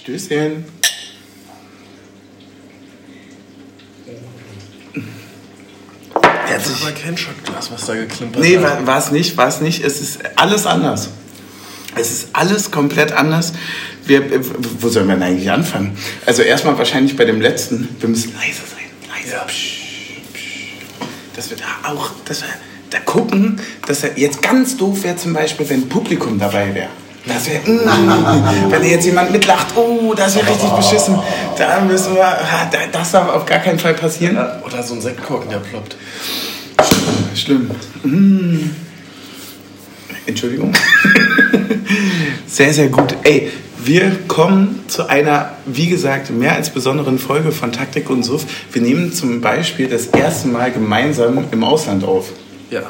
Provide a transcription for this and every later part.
Stößchen. Das ist aber kein Schottglas, was da geklimpert Nee, hat. war es nicht, war es nicht. Es ist alles anders. Es ist alles komplett anders. Wir, äh, wo sollen wir denn eigentlich anfangen? Also erstmal wahrscheinlich bei dem letzten. Wir müssen leise sein. Leise. Ja. Psch, psch. Dass wir da auch, dass wir da gucken, dass er jetzt ganz doof wäre zum Beispiel, wenn Publikum dabei wäre. Das wäre, mm, wenn jetzt jemand mitlacht, oh, das wäre richtig beschissen. Da müssen wir, ah, da- das darf auf gar keinen Fall passieren. Oder so ein Sektkorken, der ploppt. Schlimm. Mm. Entschuldigung. sehr, sehr gut. Ey, wir kommen zu einer, wie gesagt, mehr als besonderen Folge von Taktik und Suff. Wir nehmen zum Beispiel das erste Mal gemeinsam im Ausland auf. Ja.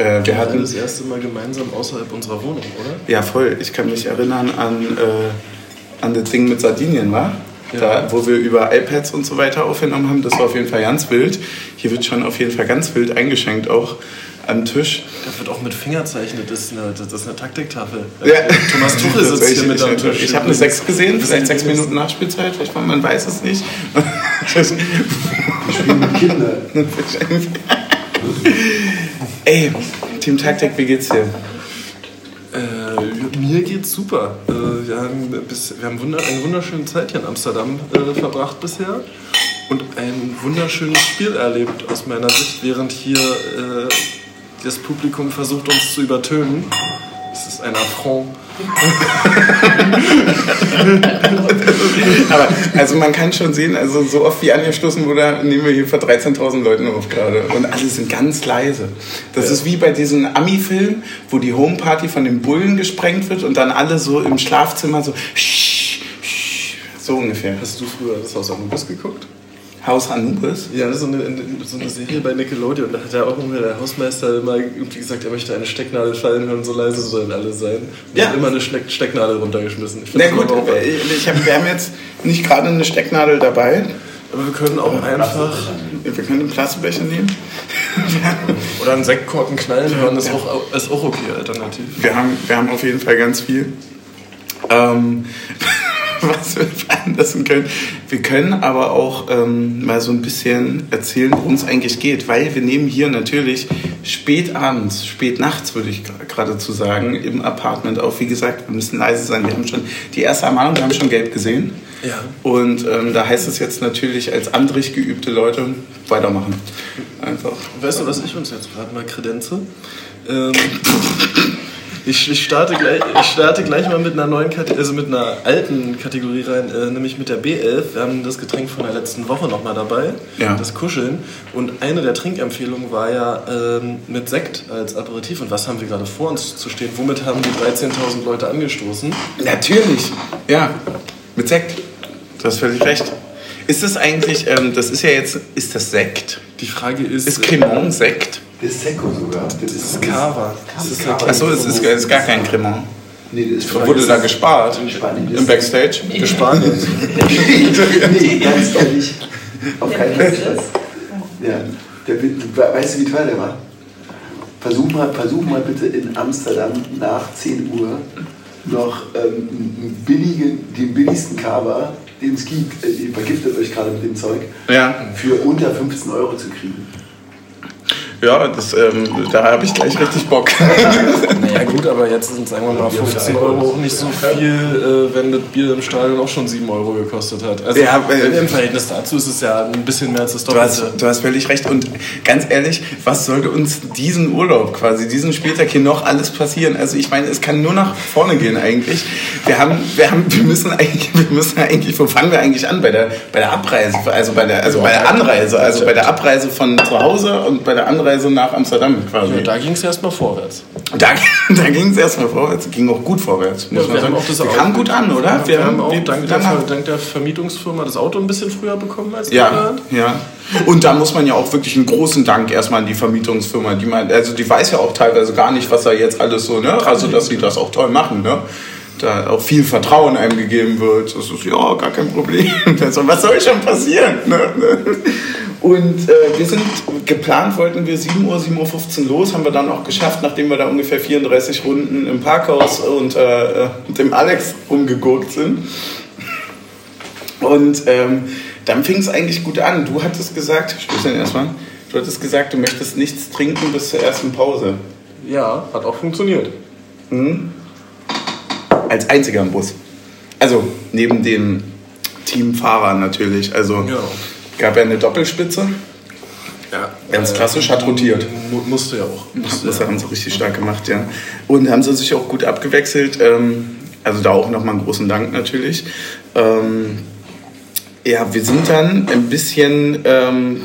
Äh, wir hatten das erste Mal gemeinsam außerhalb unserer Wohnung, oder? Ja, voll. Ich kann mich erinnern an, äh, an das Ding mit Sardinien, war? Ja. Da, wo wir über iPads und so weiter aufgenommen haben. Das war auf jeden Fall ganz wild. Hier wird schon auf jeden Fall ganz wild eingeschenkt auch am Tisch. Da wird auch mit Fingerzeichen, das ist eine, das ist eine Taktiktafel. Ja. Thomas Tuchel sitzt hier mit am ich, Tisch. ich habe eine 6 gesehen, Das vielleicht sind 6 die Minuten Nachspielzeit, vielleicht man, man weiß es nicht. Wir spielen mit Kindern. Ey, Team Taktik, wie geht's dir? Äh, mir geht's super. Äh, wir haben, bis, wir haben wunder, eine wunderschöne Zeit hier in Amsterdam äh, verbracht bisher und ein wunderschönes Spiel erlebt aus meiner Sicht, während hier äh, das Publikum versucht uns zu übertönen. Das ist ein Affront. Aber also man kann schon sehen, also so oft wie angestoßen wurde, nehmen wir hier vor 13.000 Leuten auf gerade. Und alle sind ganz leise. Das Ja. ist wie bei diesen Ami-Filmen, wo die Homeparty von den Bullen gesprengt wird und dann alle so im Schlafzimmer so "Sch, sch", so ungefähr. Hast du früher das Haus Anubis geguckt? Haus Anubis? Ja, das ist so eine, so eine Serie bei Nickelodeon. Da hat ja auch immer der Hausmeister immer irgendwie gesagt, er möchte eine Stecknadel fallen hören, so leise sollen alle sein. Und Ja. hat immer eine Steck Stecknadel runtergeschmissen. Na gut, ich hab, wir haben jetzt nicht gerade eine Stecknadel dabei. aber wir können auch einfach. Wir können einen Plastikbecher nehmen. Oder einen Sektkorken knallen hören, ist auch, ist auch okay, alternativ. Wir haben, wir haben auf jeden Fall ganz viel, ähm, was wir veranlassen können. Wir können aber auch ähm, mal so ein bisschen erzählen, worum es eigentlich geht, weil wir nehmen hier natürlich spät abends, spät nachts, würde ich geradezu sagen, im Apartment auf. Wie gesagt, wir müssen leise sein. Wir haben schon die erste Ermahnung, wir haben schon gelb gesehen. Ja. Und ähm, da heißt es jetzt natürlich als andrig geübte Leute weitermachen. Einfach. Weißt du, was ich uns jetzt gerade mal kredenze? Ähm, ich, ich, starte gleich, ich starte gleich mal mit einer neuen Kate also mit einer alten Kategorie rein, äh, nämlich mit der B11. Wir haben das Getränk von der letzten Woche nochmal dabei, Ja. das Kuscheln. Und eine der Trinkempfehlungen war ja ähm, mit Sekt als Aperitif. Und was haben wir gerade vor uns zu stehen? Womit haben die 13.000 Leute angestoßen? Natürlich, ja. Mit Sekt. Du hast völlig recht. Ist das eigentlich, ähm, das ist ja jetzt, ist das Sekt? Die Frage ist... Ist Cremant Sekt? Das ist Seco sogar. Das ist Cava. Das Achso, es ist, ist gar kein Cremant. Nee, das ist Wurde da gespart? In Spanien. Im Backstage? Spanien. nee, ganz ehrlich. Auf keinen Fall. Ja. Der, weißt du, wie teuer der war? Versuch mal, versuch mal bitte in Amsterdam nach 10 Uhr noch ähm, billigen, den billigsten Kava, den es gibt, ihr vergiftet euch gerade mit dem Zeug, Ja. für unter 15 Euro zu kriegen. Ja, das, ähm, da habe ich gleich richtig Bock. Naja gut, aber jetzt sind sagen wir mal 15 Euro auch nicht so viel, äh, wenn das Bier im Stadion auch schon 7 Euro gekostet hat. Also Ja, weil- im Verhältnis dazu ist es ja ein bisschen mehr als das Du hast, Doppelte. du hast völlig recht. Und ganz ehrlich, was sollte uns diesen Urlaub quasi, diesen Spieltag hier noch alles passieren? Also ich meine, es kann nur nach vorne gehen eigentlich. Wir haben, wir haben, wir müssen eigentlich, wir müssen eigentlich, wo fangen wir eigentlich an? Bei der, bei der Abreise, also bei der, also bei der Anreise, also bei der Abreise von zu Hause und bei der Anreise nach Amsterdam quasi. Ja, da ging es erstmal vorwärts. Da, da ging es erstmal vorwärts, ging auch gut vorwärts, muss Ja, man wir sagen. auch das wir Auto- kamen gut an, oder? Wir, haben auch wie- dank der, dank der Vermietungsfirma das Auto ein bisschen früher bekommen als Ja, ja. Und da muss man ja auch wirklich einen großen Dank erstmal an die Vermietungsfirma, die man, also die weiß ja auch teilweise gar nicht, was da jetzt alles so, ne? Also dass sie das auch toll machen, ne? Da auch viel Vertrauen einem gegeben wird. Das ist ja gar kein Problem. Also, was soll schon passieren? Ne? Und äh, wir sind geplant, wollten wir 7 Uhr, 7.15 Uhr los, haben wir dann auch geschafft, nachdem wir da ungefähr 34 Runden im Parkhaus und äh, mit dem Alex rumgegurkt sind. Und ähm, dann fing es eigentlich gut an. Du hattest gesagt, Stößchen erstmal, du hattest gesagt, du möchtest nichts trinken bis zur ersten Pause. Ja, hat auch funktioniert. Mhm. Als einziger im Bus. Also neben dem Teamfahrer natürlich. Also Ja. Gab ja eine Doppelspitze. Ja. Ganz klassisch, hat rotiert. Mu musste ja auch. Musste Das ja. haben sie richtig stark gemacht, ja. Und haben sie sich auch gut abgewechselt. Ähm, also da auch nochmal einen großen Dank natürlich. Ähm, ja, wir sind dann ein bisschen ähm,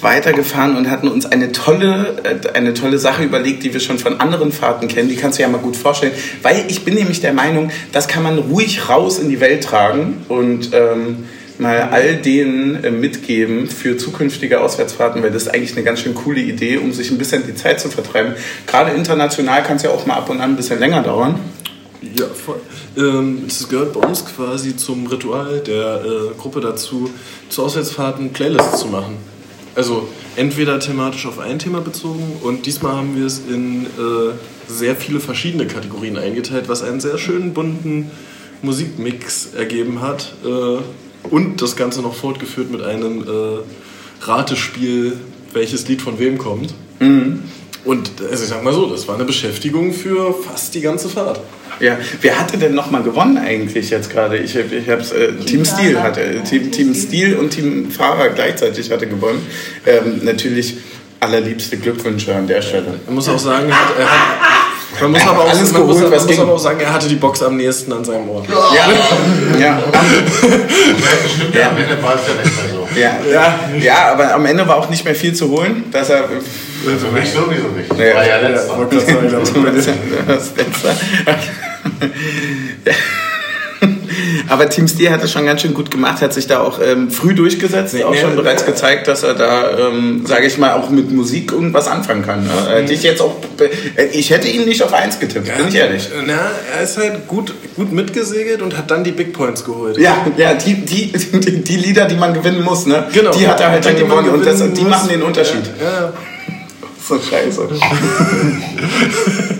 weitergefahren und hatten uns eine tolle, äh, eine tolle Sache überlegt, die wir schon von anderen Fahrten kennen. Die kannst du ja mal gut vorstellen. Weil ich bin nämlich der Meinung, das kann man ruhig raus in die Welt tragen und ähm, mal all denen äh, mitgeben für zukünftige Auswärtsfahrten, weil das ist eigentlich eine ganz schön coole Idee, um sich ein bisschen die Zeit zu vertreiben. Gerade international kann es ja auch mal ab und an ein bisschen länger dauern. Ja, voll. Ähm, es gehört bei uns quasi zum Ritual der äh, Gruppe dazu, zu Auswärtsfahrten Playlists zu machen. Also entweder thematisch auf ein Thema bezogen und diesmal haben wir es in äh, sehr viele verschiedene Kategorien eingeteilt, was einen sehr schönen bunten Musikmix ergeben hat äh, und das Ganze noch fortgeführt mit einem äh, Ratespiel, welches Lied von wem kommt. Und also ich sag mal so, das war eine Beschäftigung für fast die ganze Fahrt. Ja, wer hatte denn nochmal gewonnen eigentlich jetzt gerade? Ich, ich hab's, äh, Team Steel hatte, äh, Team, Team Steel und Team Fahrer gleichzeitig hatte gewonnen. Ähm, natürlich allerliebste Glückwünsche an der Stelle. Man muss auch sagen, er hat, er hat, man muss, aber auch, Alles man, muss, geholt, man was muss aber auch sagen, er hatte die Box am nächsten an seinem Ohr. Ja, ja, ja. am Ende war es ja nicht mehr so. ja, ja, ja, aber am Ende war auch nicht mehr viel zu holen. Dass er, Für mich sowieso nicht. Ja. War ja letzter. das Letzte. Aber Team Steel hat es schon ganz schön gut gemacht, hat sich da auch ähm, früh durchgesetzt, auch nee, schon nee. bereits gezeigt, dass er da, ähm, sage ich mal, auch mit Musik irgendwas anfangen kann. Ne? Hätte ich jetzt auch, äh, ich hätte ihn nicht auf eins getippt, bin ich ehrlich. Na, er ist halt gut, gut mitgesegelt und hat dann die Big Points geholt. Ja, ja, die, die, die, die Lieder, die man gewinnen muss, ne? Genau. die hat er halt dann gewonnen und das, die muss. machen den Unterschied. Ja, ja. So scheiße.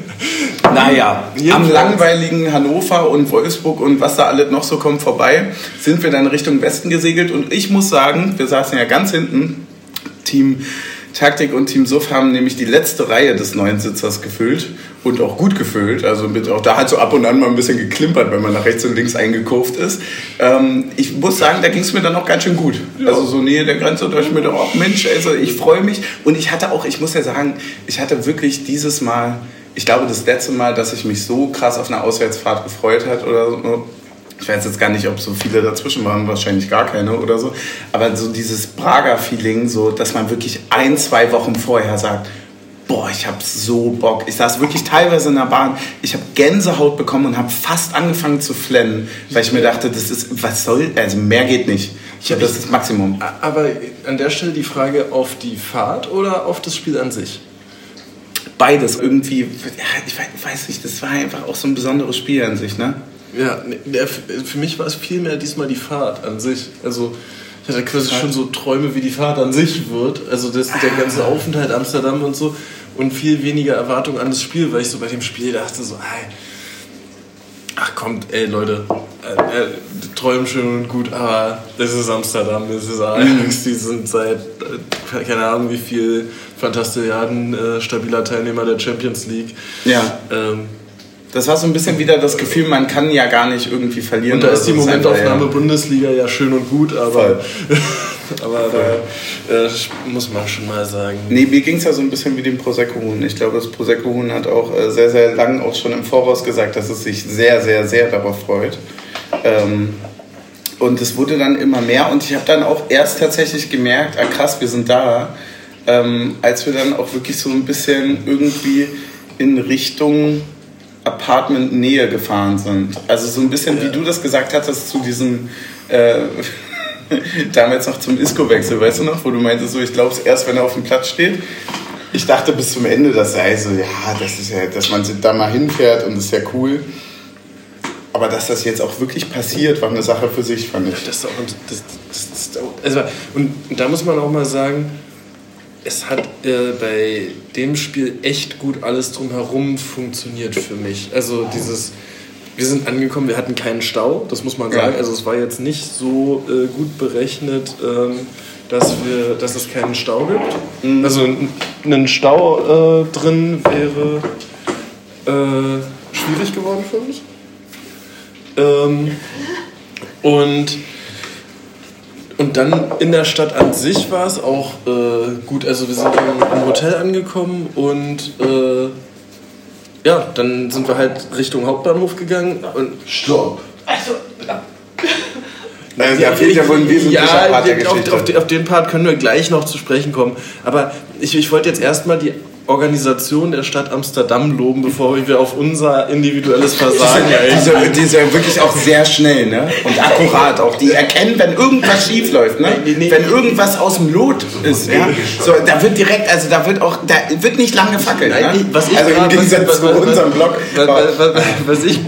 naja, am langweiligen Hannover und Wolfsburg und was da alles noch so kommt vorbei, sind wir dann Richtung Westen gesegelt. Und ich muss sagen, wir saßen ja ganz hinten, Team Taktik und Team Suff haben nämlich die letzte Reihe des neuen Sitzers gefüllt und auch gut gefüllt. Also mit, auch da hat so ab und an mal ein bisschen geklimpert, wenn man nach rechts und links eingekurft ist. Ähm, ich muss sagen, da ging es mir dann auch ganz schön gut. Also so Nähe der Grenze, da ich mir doch auch, Mensch, also ich freue mich. Und ich hatte auch, ich muss ja sagen, ich hatte wirklich dieses Mal, ich glaube das letzte Mal, dass ich mich so krass auf eine Auswärtsfahrt gefreut hat oder so. Ich weiß jetzt gar nicht, ob so viele dazwischen waren, wahrscheinlich gar keine oder so. Aber so dieses Prager-Feeling, so, dass man wirklich ein, zwei Wochen vorher sagt, boah, ich habe so Bock. Ich saß wirklich teilweise in der Bahn, ich habe Gänsehaut bekommen und habe fast angefangen zu flennen, weil ich mir dachte, das ist, was soll, also mehr geht nicht. Ich habe das das Maximum. Aber an der Stelle die Frage auf die Fahrt oder auf das Spiel an sich? Beides irgendwie, ja, ich weiß- nicht, das war einfach auch so ein besonderes Spiel an sich, ne? Ja, ne, für mich war es vielmehr diesmal die Fahrt an sich. Also ich hatte quasi schon so Träume, wie die Fahrt an sich wird. Also das, der ganze Aufenthalt Amsterdam und so. Und viel weniger Erwartung an das Spiel, weil ich so bei dem Spiel dachte so, ey, ach kommt, ey Leute, äh, äh, träumen schön und gut, aber das ist Amsterdam, das ist Ajax, die sind seit, äh, keine Ahnung wie viel Fantastilliarden äh, stabiler Teilnehmer der Champions League. Ja. Ähm, Das war so ein bisschen wieder das Gefühl, man kann ja gar nicht irgendwie verlieren. Und da ist die Momentaufnahme ja. Bundesliga ja schön und gut, aber, aber da äh, muss man schon mal sagen. Nee, mir ging es ja so ein bisschen wie dem Prosecco-Huhn. Ich glaube, das Prosecco-Huhn hat auch äh, sehr, sehr lang auch schon im Voraus gesagt, dass es sich sehr, sehr, sehr darauf freut. Ähm, und es wurde dann immer mehr und ich habe dann auch erst tatsächlich gemerkt, ah krass, wir sind da, ähm, als wir dann auch wirklich so ein bisschen irgendwie in Richtung Apartment-Nähe gefahren sind. Also so ein bisschen, wie du das gesagt hattest, zu diesem... Äh, damals noch zum Isco-Wechsel, weißt du noch, wo du meintest, so, ich glaube es erst, wenn er auf dem Platz steht. Ich dachte bis zum Ende, das sei so, ja, das ist ja, dass man da mal hinfährt und das ist ja cool. Aber dass das jetzt auch wirklich passiert, war eine Sache für sich, fand ich. Das, das, das, also, und da muss man auch mal sagen, es hat äh, bei dem Spiel echt gut alles drumherum funktioniert für mich. Also dieses wir sind angekommen, wir hatten keinen Stau, das muss man sagen. Ja. Also es war jetzt nicht so äh, gut berechnet, ähm, dass, wir, dass es keinen Stau gibt. Also ein, ein Stau äh, drin wäre äh, schwierig geworden für uns. Ähm, und, und dann in der Stadt an sich war es auch äh, gut. Also wir sind im, im Hotel angekommen und äh, ja, dann sind wir halt Richtung Hauptbahnhof gegangen und Stopp. Also, da fehlt ja wohl ein wesentlicher ja, Part der auf, Geschichte. auf, den- auf den Part können wir gleich noch zu sprechen kommen. Aber ich, ich wollte jetzt erstmal die Organisation der Stadt Amsterdam loben, bevor wir auf unser individuelles Versagen Diese, diese wirklich auch sehr schnell ne? und akkurat auch. Die erkennen, wenn irgendwas schief läuft, ne? Nee, nee. wenn irgendwas aus dem Lot ist. Ja? So, da wird direkt, also da wird auch, da wird nicht lang gefackelt. Ne? was ich also im Gegensatz was- zu unserem Blog. Was, was, was, ich,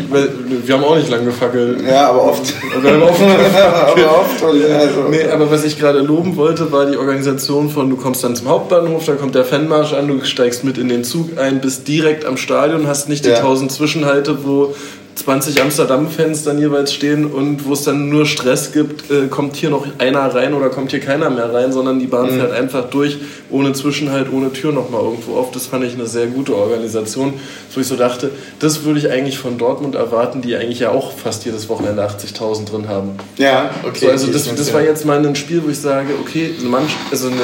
wir haben auch nicht lange gefackelt. Ja, aber oft. Wir haben oft aber oft. Und, also. Nee, aber was ich gerade loben wollte, war die Organisation von, du kommst dann zum Hauptbahnhof, da kommt der Fanmarsch an, du steigst mit in den Zug ein, bist direkt am Stadion, hast nicht die Ja. 1000 Zwischenhalte, wo 20 Amsterdam-Fans dann jeweils stehen und wo es dann nur Stress gibt, äh, kommt hier noch einer rein oder kommt hier keiner mehr rein, sondern die Bahn fährt einfach durch, ohne Zwischenhalt, ohne Tür nochmal irgendwo auf. Das fand ich eine sehr gute Organisation, wo ich so dachte, das würde ich eigentlich von Dortmund erwarten, die eigentlich ja auch fast jedes Wochenende 80.000 drin haben. Ja, okay. So, also das, das war jetzt mal ein Spiel, wo ich sage, okay, also eine,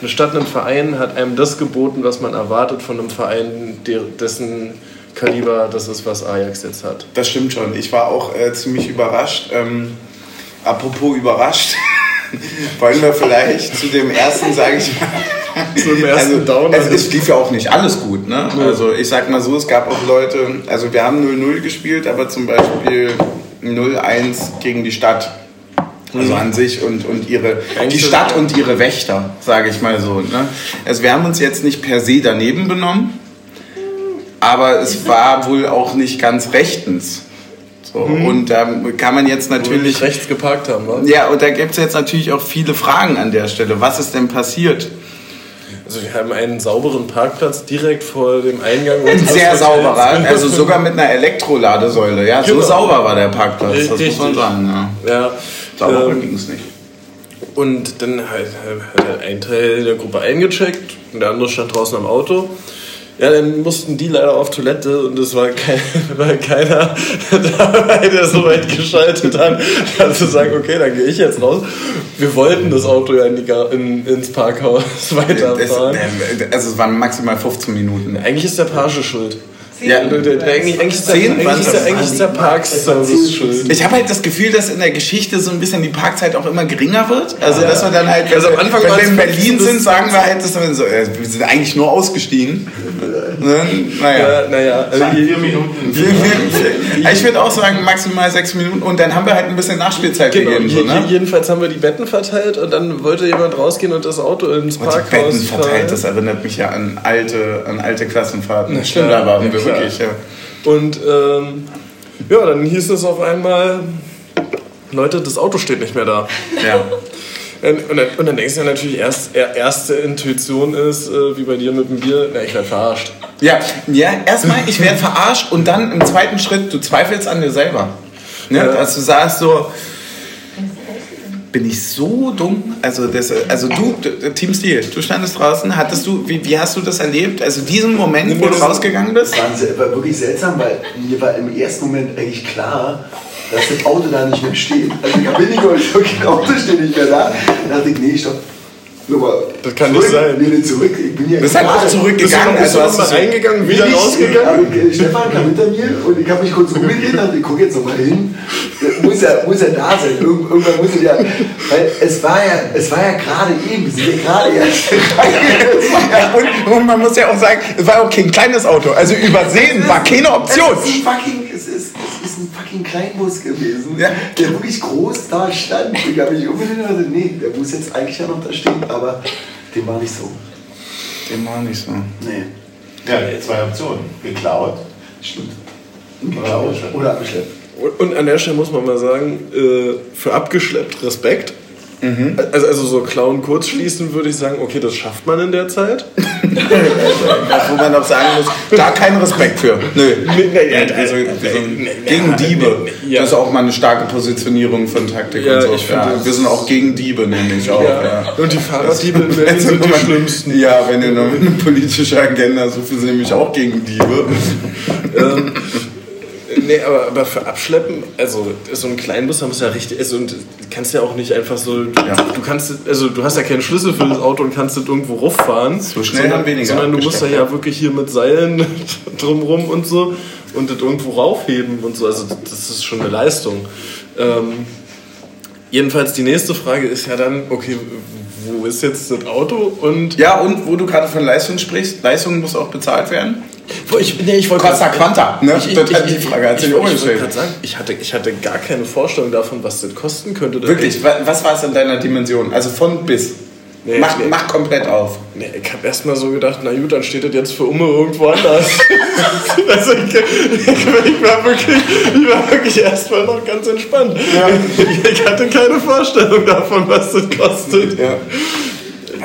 eine Stadt, ein Verein hat einem das geboten, was man erwartet von einem Verein, der, dessen Kaliber das ist, was Ajax jetzt hat. Das stimmt schon. Ich war auch äh, ziemlich überrascht. Ähm, apropos überrascht, wollen wir vielleicht zu dem ersten, sage ich mal. Zu dem ersten also, Downer. Es, es lief ja auch nicht alles gut. Ne? Also ich sag mal so, es gab auch Leute, also wir haben 0-0 gespielt, aber zum Beispiel 0-1 gegen die Stadt. Also an sich und, und ihre, die Stadt und ihre Wächter, sage ich mal so. Ne? Also wir haben uns jetzt nicht per se daneben benommen, aber es war wohl auch nicht ganz rechtens. So, Und da kann man jetzt natürlich. rechts geparkt haben, wa? Ja, und da gibt es jetzt natürlich auch viele Fragen an der Stelle. Was ist denn passiert? Also wir haben einen sauberen Parkplatz direkt vor dem Eingang. Ein sehr sauberer, also sogar mit einer Elektroladesäule. Ja, so Genau. sauber war der Parkplatz, das Richtig. muss man sagen. Ja. Ja, Sauber ähm, ging es nicht. Und dann halt, hat halt ein Teil der Gruppe eingecheckt und der andere stand draußen am Auto. Ja, dann mussten die leider auf Toilette und es war, kein, war keiner dabei, der so weit geschaltet hat, dass zu sagen, okay, dann gehe ich jetzt raus. Wir wollten das Auto ja in die, in, ins Parkhaus Das, weiterfahren. also es waren maximal 15 Minuten. Eigentlich ist der Page schuld. Ja, Der, der, der, eigentlich, eigentlich, ist der, Zehn? eigentlich, ist der, eigentlich ist der Parkservice schuld. Ich habe halt das Gefühl, dass in der Geschichte so ein bisschen die Parkzeit auch immer geringer wird. Also dass wir dann halt, Also am Anfang wenn wir in Berlin 15 bis sind, sagen wir halt, dass wir, so, äh, wir sind eigentlich nur ausgestiegen. Ne? Naja. Ja, naja, also Vier Minuten. Vier, vier, vier. Ich würde auch sagen, maximal sechs Minuten und dann haben wir halt ein bisschen Nachspielzeit Genau, gegeben. So, ne? jedenfalls haben wir die Betten verteilt und dann wollte jemand rausgehen und das Auto ins die Parkhaus Betten verteilt, das erinnert mich ja an alte, an alte Klassenfahrten. Na, stimmt. Da waren Ja, wir wirklich. Ja. Und ähm, ja, dann hieß es auf einmal, Leute, das Auto steht nicht mehr da. Ja. Und, und, dann, und dann denkst du ja natürlich, erst, er- erste Intuition ist, äh, wie bei dir mit dem Bier, na, ich werde verarscht. Ja, ja erstmal, ich werde verarscht und dann im zweiten Schritt, du zweifelst an dir selber. Ne? Ja. Dass du sagst so, bin ich so dumm? Also, das, also du, Team Steel, du standest draußen, hattest du, wie, wie hast du das erlebt? Also diesen Moment, wo du rausgegangen bist? se- war wirklich seltsam, weil mir war im ersten Moment eigentlich klar, dass das Auto da nicht mehr steht. Also ich bin nicht mehr, das Auto steht nicht mehr da. Da dachte ich, nee, stopp. Nochmal Das kann zurück. nicht sein. Nee, nee, zurück. Ich bin ja Bist halt auch zurückgegangen. Bist du Also mal du so, reingegangen, wieder Ich- rausgegangen? aber, äh, Stefan kam hinter mir und ich habe mich kurz umgedreht und ich gucke jetzt nochmal hin. Muss er, muss er da sein? Irgend- Irgendwann muss er ja. Weil es war ja, es war ja gerade eben, wir sind ja gerade erst ja, und, und man muss ja auch sagen, es war auch kein kleines Auto. Also übersehen war keine Option. Es ist, ein fucking, fucking Kleinbus gewesen, Ja. der wirklich groß da stand. Ich habe mich umgedreht und dachte, nee, der muss jetzt eigentlich ja noch da stehen, aber dem war nicht so. Dem war nicht so. Nee, Ja, zwei Optionen. Geklaut. stimmt. Oder abgeschleppt. Oder abgeschleppt. Und, und an der Stelle muss man mal sagen, äh, für abgeschleppt Respekt. Mhm. Also, also so Clown kurz schließen würde ich sagen, okay, das schafft man in der Zeit. wo man auch sagen muss, da keinen Respekt für. Nö. wir sind gegen Diebe. Das ist auch mal eine starke Positionierung von Taktik Ja, und so. ich Ja, wir sind auch gegen Diebe, nämlich auch. Und die Fahrraddiebe in Berlin Also, sind die schlimmsten. Ja, wenn ihr noch eine politische Agenda sucht, wir sind nämlich auch gegen Diebe. ähm, nee, aber, aber für Abschleppen, also so ein Kleinbus, da muss ja richtig, also und du kannst ja auch nicht einfach so, Ja. du kannst, also du hast ja keinen Schlüssel für das Auto und kannst das irgendwo rauffahren. So schnell sondern, weniger Sondern du musst da ja wirklich hier mit Seilen drumrum und so und das irgendwo raufheben und so, also das ist schon eine Leistung. Ähm, jedenfalls die nächste Frage ist ja dann, okay, wo ist jetzt das Auto und Ja, und wo du gerade von Leistung sprichst, Leistung muss auch bezahlt werden. Wo ich, nee, ich wollte Costa Quanta, ne? Ich, ich, Das hat ich, die Frage hat ich, sich ich, ich sagen, ich hatte, ich hatte gar keine Vorstellung davon, was das kosten könnte. Wirklich, wa- was war es in deiner Dimension? Also von bis. Nee, mach, nee. mach komplett auf. Nee, ich habe erst mal so gedacht, na gut, dann steht das jetzt für Umme irgendwo anders. also ich, ich, war wirklich, ich war wirklich erstmal noch ganz entspannt. Ich, ich hatte keine Vorstellung davon, was das kostet. Ja.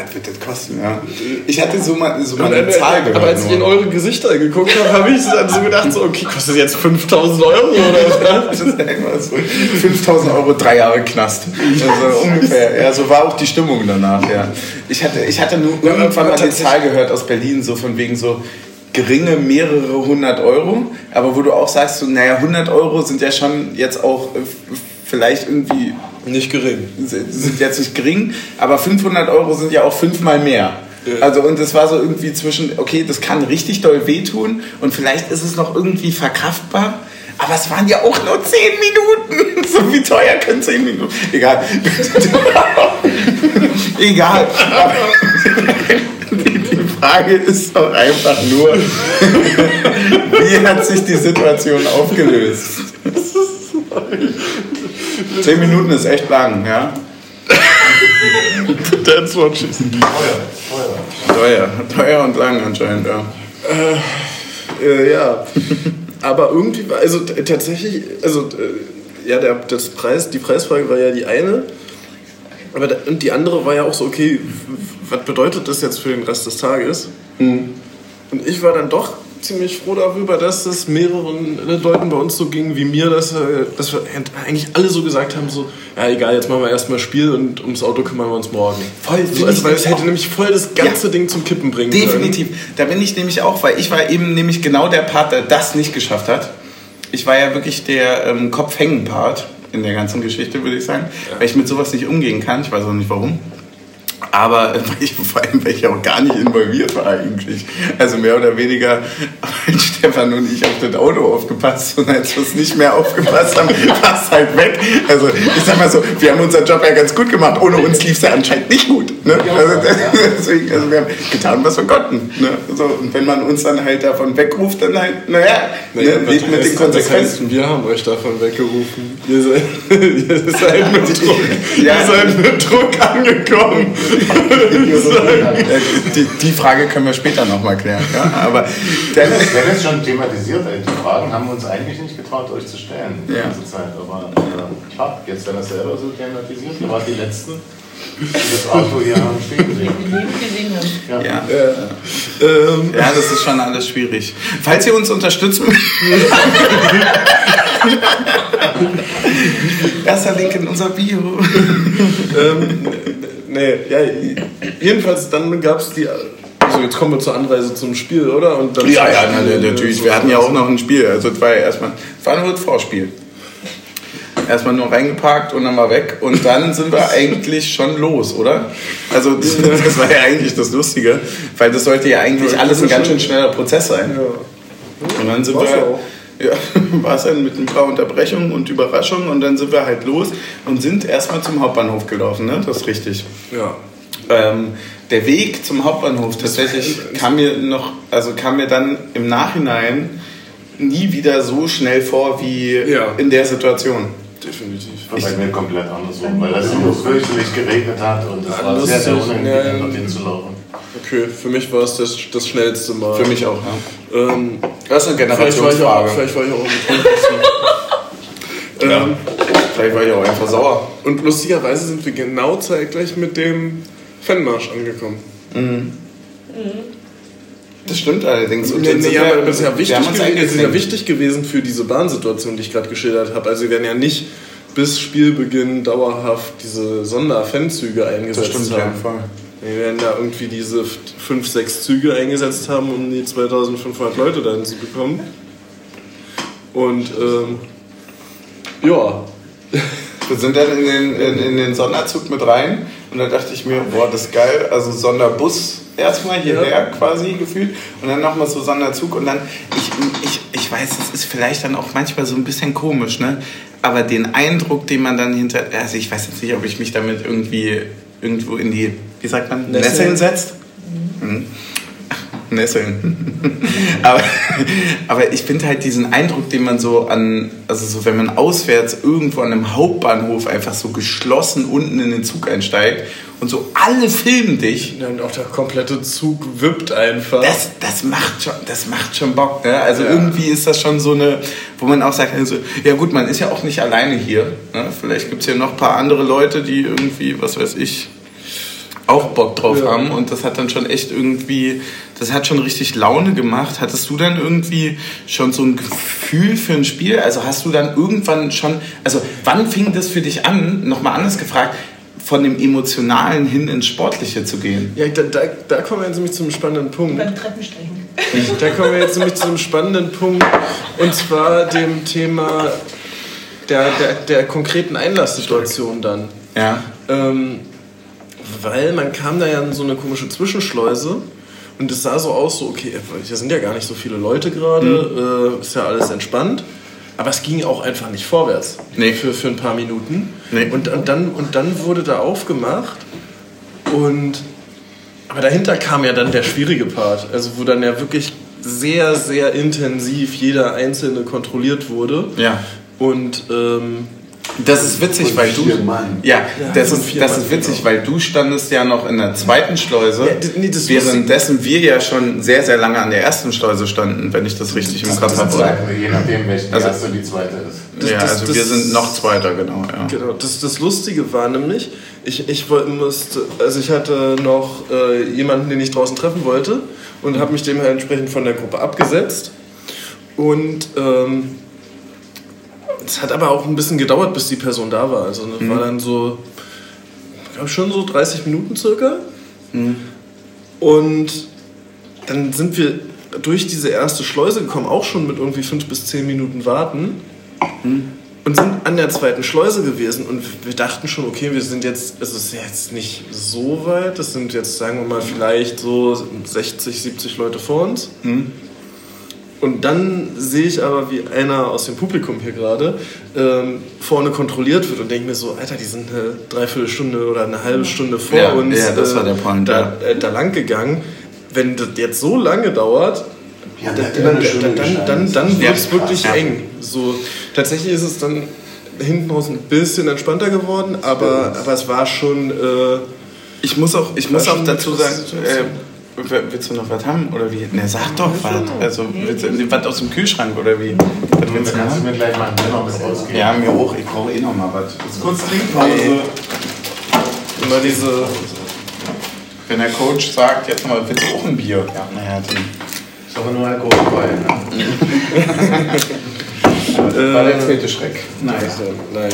Was wird das kosten? Ja. Ich hatte so mal, so mal eine Zahl gehört. aber als ich in eure Gesichter geguckt habe, habe ich dann so gedacht, so, okay, kostet jetzt 5000 Euro oder was? Das ist irgendwas so 5000 Euro, drei Jahre Knast. Also ungefähr. Ja, so war auch die Stimmung danach, ja. Ich hatte, ich hatte nur irgendwann mal die Zahl gehört aus Berlin, so von wegen so geringe mehrere hundert Euro, aber wo du auch sagst, so, naja, 100 Euro sind ja schon jetzt auch äh, vielleicht irgendwie Nicht gering. sind sind jetzt nicht gering, aber 500 Euro sind ja auch fünfmal mehr. Also und es war so irgendwie zwischen, okay, das kann richtig doll wehtun und vielleicht ist es noch irgendwie verkraftbar, aber es waren ja auch nur 10 Minuten. So wie teuer können 10 Minuten? Egal. Egal. Aber die, die Frage ist doch einfach nur, wie hat sich die Situation aufgelöst? 10 Minuten ist echt lang, ja? That's what she said. Teuer, teuer und lang anscheinend, ja. Äh, ja. Aber irgendwie war, also tatsächlich, also äh, ja, der, das Preis, die Preisfrage war ja die eine. Aber da, und die andere war ja auch so, okay, was bedeutet das jetzt für den Rest des Tages? Und ich war dann doch ziemlich froh darüber, dass es mehreren Leuten bei uns so ging wie mir, dass, äh, dass wir eigentlich alle so gesagt haben, so, ja egal, jetzt machen wir erstmal Spiel und ums Auto kümmern wir uns morgen. Voll, so, also, weil es hätte nämlich voll das ganze Ding zum Kippen bringen können. Definitiv. Da bin ich nämlich auch, weil ich war eben nämlich genau der Part, der das nicht geschafft hat. Ich war ja wirklich der ähm, Kopfhängen-Part in der ganzen Geschichte, würde ich sagen. Weil ich mit sowas nicht umgehen kann. Ich weiß auch nicht warum. Aber vor allem, weil ich auch gar nicht involviert war eigentlich. Also mehr oder weniger haben Stefan und ich auf das Auto aufgepasst und als wir es nicht mehr aufgepasst haben, war es halt weg. Also ich sag mal so, wir haben unseren Job ja ganz gut gemacht. Ohne uns lief es ja anscheinend nicht gut. Ne? Also, deswegen, also wir haben getan, was wir konnten. Ne? So, und wenn man uns dann halt davon wegruft, dann halt, naja, Naja, ne, mit heißt- den Konsequenzen. Wir haben euch davon weggerufen. Ihr seid, ihr seid, mit, Druck, Ja. ihr seid mit Druck angekommen. Ja, die, die Frage können wir später nochmal klären. Ja? Aber dann, Wir haben schon thematisiert, ey. die Fragen haben wir uns eigentlich nicht getraut, euch zu stellen die Ja. ganze Zeit. Aber äh, klar, jetzt wenn ihr es selber so thematisiert, ihr wart die Letzten, die das Auto hier haben stehen sehen. Haben. ja. Ähm, Ja, das ist schon alles schwierig. Falls ihr uns unterstützen Erster Link in unser Bio. ähm, nee, ja, jedenfalls dann gab es die. Also jetzt kommen wir zur Anreise zum Spiel, oder? Und dann Ja, ja, na, natürlich. Wir hatten ja auch noch ein Spiel. Also das war ja erstmal, das war nur das Vorspiel. Erstmal nur reingeparkt und dann mal weg. Und dann sind wir eigentlich schon los, oder? Also das, das war ja eigentlich das Lustige. Weil das sollte ja eigentlich alles ein ganz schön schneller Prozess sein. Ja. Und dann sind War's wir. auch. Ja, war es dann mit ein paar Unterbrechungen und Überraschungen und dann sind wir halt los und sind erstmal zum Hauptbahnhof gelaufen, ne? Das ist richtig. ja. Ähm, der Weg zum Hauptbahnhof tatsächlich kam mir noch, also kam mir dann im Nachhinein nie wieder so schnell vor wie Ja. in der Situation. Definitiv. War bei mir komplett andersrum, weil es nur fürchterlich geregnet hat und es war sehr, sehr ist- unangenehm, dorthin zu laufen. Okay, für mich war es das, das schnellste Mal. Für mich auch, ja. Ähm, Das ist eine vielleicht, war ich auch, Generationsfrage. vielleicht war ich auch ähm, Vielleicht war ich auch einfach sauer. Und lustigerweise sind wir genau zeitgleich mit dem Fanmarsch angekommen. Das stimmt allerdings. Und Nee, nee, wir- aber das ist ja wichtig, gewesen, das ist ja wichtig gewesen für diese Bahnsituation, die ich gerade geschildert habe. Also wir werden ja nicht bis Spielbeginn dauerhaft diese Sonderfanzüge Das eingesetzt stimmt, ja, haben. voll. Wir werden da irgendwie diese fünf, sechs Züge eingesetzt haben, um die 2500 Leute dahin zu bekommen. Und ähm, ja, Wir sind dann in den, in, in den Sonderzug mit rein und da dachte ich mir, boah, das ist geil. Also Sonderbus erstmal hierher Ja. quasi gefühlt und dann nochmal so Sonderzug und dann, ich, ich, ich weiß, das ist vielleicht dann auch manchmal so ein bisschen komisch, ne? Aber den Eindruck, den man dann hinter, also ich weiß jetzt nicht, ob ich mich damit irgendwie irgendwo in die, wie sagt man, Nesseln. Nesseln setzt. Mhm. Nesseln. aber, aber ich finde halt diesen Eindruck, den man so an, also so wenn man auswärts irgendwo an einem Hauptbahnhof einfach so geschlossen unten in den Zug einsteigt und so alle filmen dich, dann auch der komplette Zug wippt einfach. das, das, macht schon, das macht schon Bock. Ne? Also Ja. irgendwie ist das schon so eine, wo man auch sagt, also, ja gut, man ist ja auch nicht alleine hier. Ne? Vielleicht gibt es ja noch ein paar andere Leute, die irgendwie, was weiß ich, auch Bock drauf Ja. haben. Und das hat dann schon echt irgendwie, das hat schon richtig Laune gemacht. Hattest du dann irgendwie schon so ein Gefühl für ein Spiel? Also hast du dann irgendwann schon, also wann fing das für dich an, nochmal anders gefragt, von dem Emotionalen hin ins Sportliche zu gehen? ja, da, da, da kommen wir jetzt nämlich zum spannenden Punkt. Beim Treppensteigen. Da kommen wir jetzt nämlich zu einem spannenden Punkt und zwar dem Thema der, der, der konkreten Einlasssituation dann. Ja. Ähm, weil man kam da ja in so eine komische Zwischenschleuse und es sah so aus, so okay, hier sind ja gar nicht so viele Leute gerade, äh, ist ja alles entspannt. Aber es ging auch einfach nicht vorwärts Nee. für, für ein paar Minuten. Nee. Und, und, dann, und dann wurde da aufgemacht und aber dahinter kam ja dann der schwierige Part, also wo dann ja wirklich sehr, sehr intensiv jeder Einzelne kontrolliert wurde. Ja. Und ähm, Das ist witzig, weil du. Mann. Ja, das, ist, das ist witzig, genau. weil du standest ja noch in der zweiten Schleuse, währenddessen wir ja schon sehr, sehr lange an der ersten Schleuse standen, wenn ich das richtig im Kopf habe. oder? Je nachdem, welche die Also- erste und die zweite ist. Ja, also wir sind noch Zweiter, genau. Ja. Genau, das, das Lustige war nämlich, ich, ich musste, also ich hatte noch äh, jemanden, den ich draußen treffen wollte und habe mich dem halt entsprechend von der Gruppe abgesetzt. Und ähm, es hat aber auch ein bisschen gedauert, bis die Person da war. Also das war dann so, ich glaube schon so 30 Minuten circa. Und dann sind wir durch diese erste Schleuse gekommen, auch schon mit irgendwie fünf bis zehn Minuten warten. Und sind an der zweiten Schleuse gewesen. Und wir dachten schon, okay, wir sind jetzt, es ist jetzt nicht so weit, das sind jetzt, sagen wir mal, vielleicht so 60, 70 Leute vor uns. Und dann sehe ich aber, wie einer aus dem Publikum hier gerade ähm, vorne kontrolliert wird und denke mir so, Alter, die sind eine Dreiviertelstunde oder eine halbe Stunde vor Ja, uns ja, das war der Point, da, äh, da lang gegangen. Wenn das jetzt so lange dauert, haben da- dann, dann, dann, dann Ja, wird es wirklich ja. eng. So, tatsächlich ist es dann hinten raus ein bisschen entspannter geworden, aber, aber es war schon. Äh, Ich muss auch, ich muss auch dazu sagen, äh, willst du noch was haben oder wie? Ne, sag doch was. Also, willst du, was aus dem Kühlschrank oder wie? Was Du willst du kannst haben? mir gleich mal ein noch was ausgeben. Ja, mir hoch, ich brauche eh noch mal was. Kurz Trinkpause. immer diese. Wenn der Coach sagt, jetzt mal, willst du auch ein Bier? Ja, naja, dann. Ist aber nur alkoholfrei. Ne? Das war der zweite Schreck. Naja. Also, naja,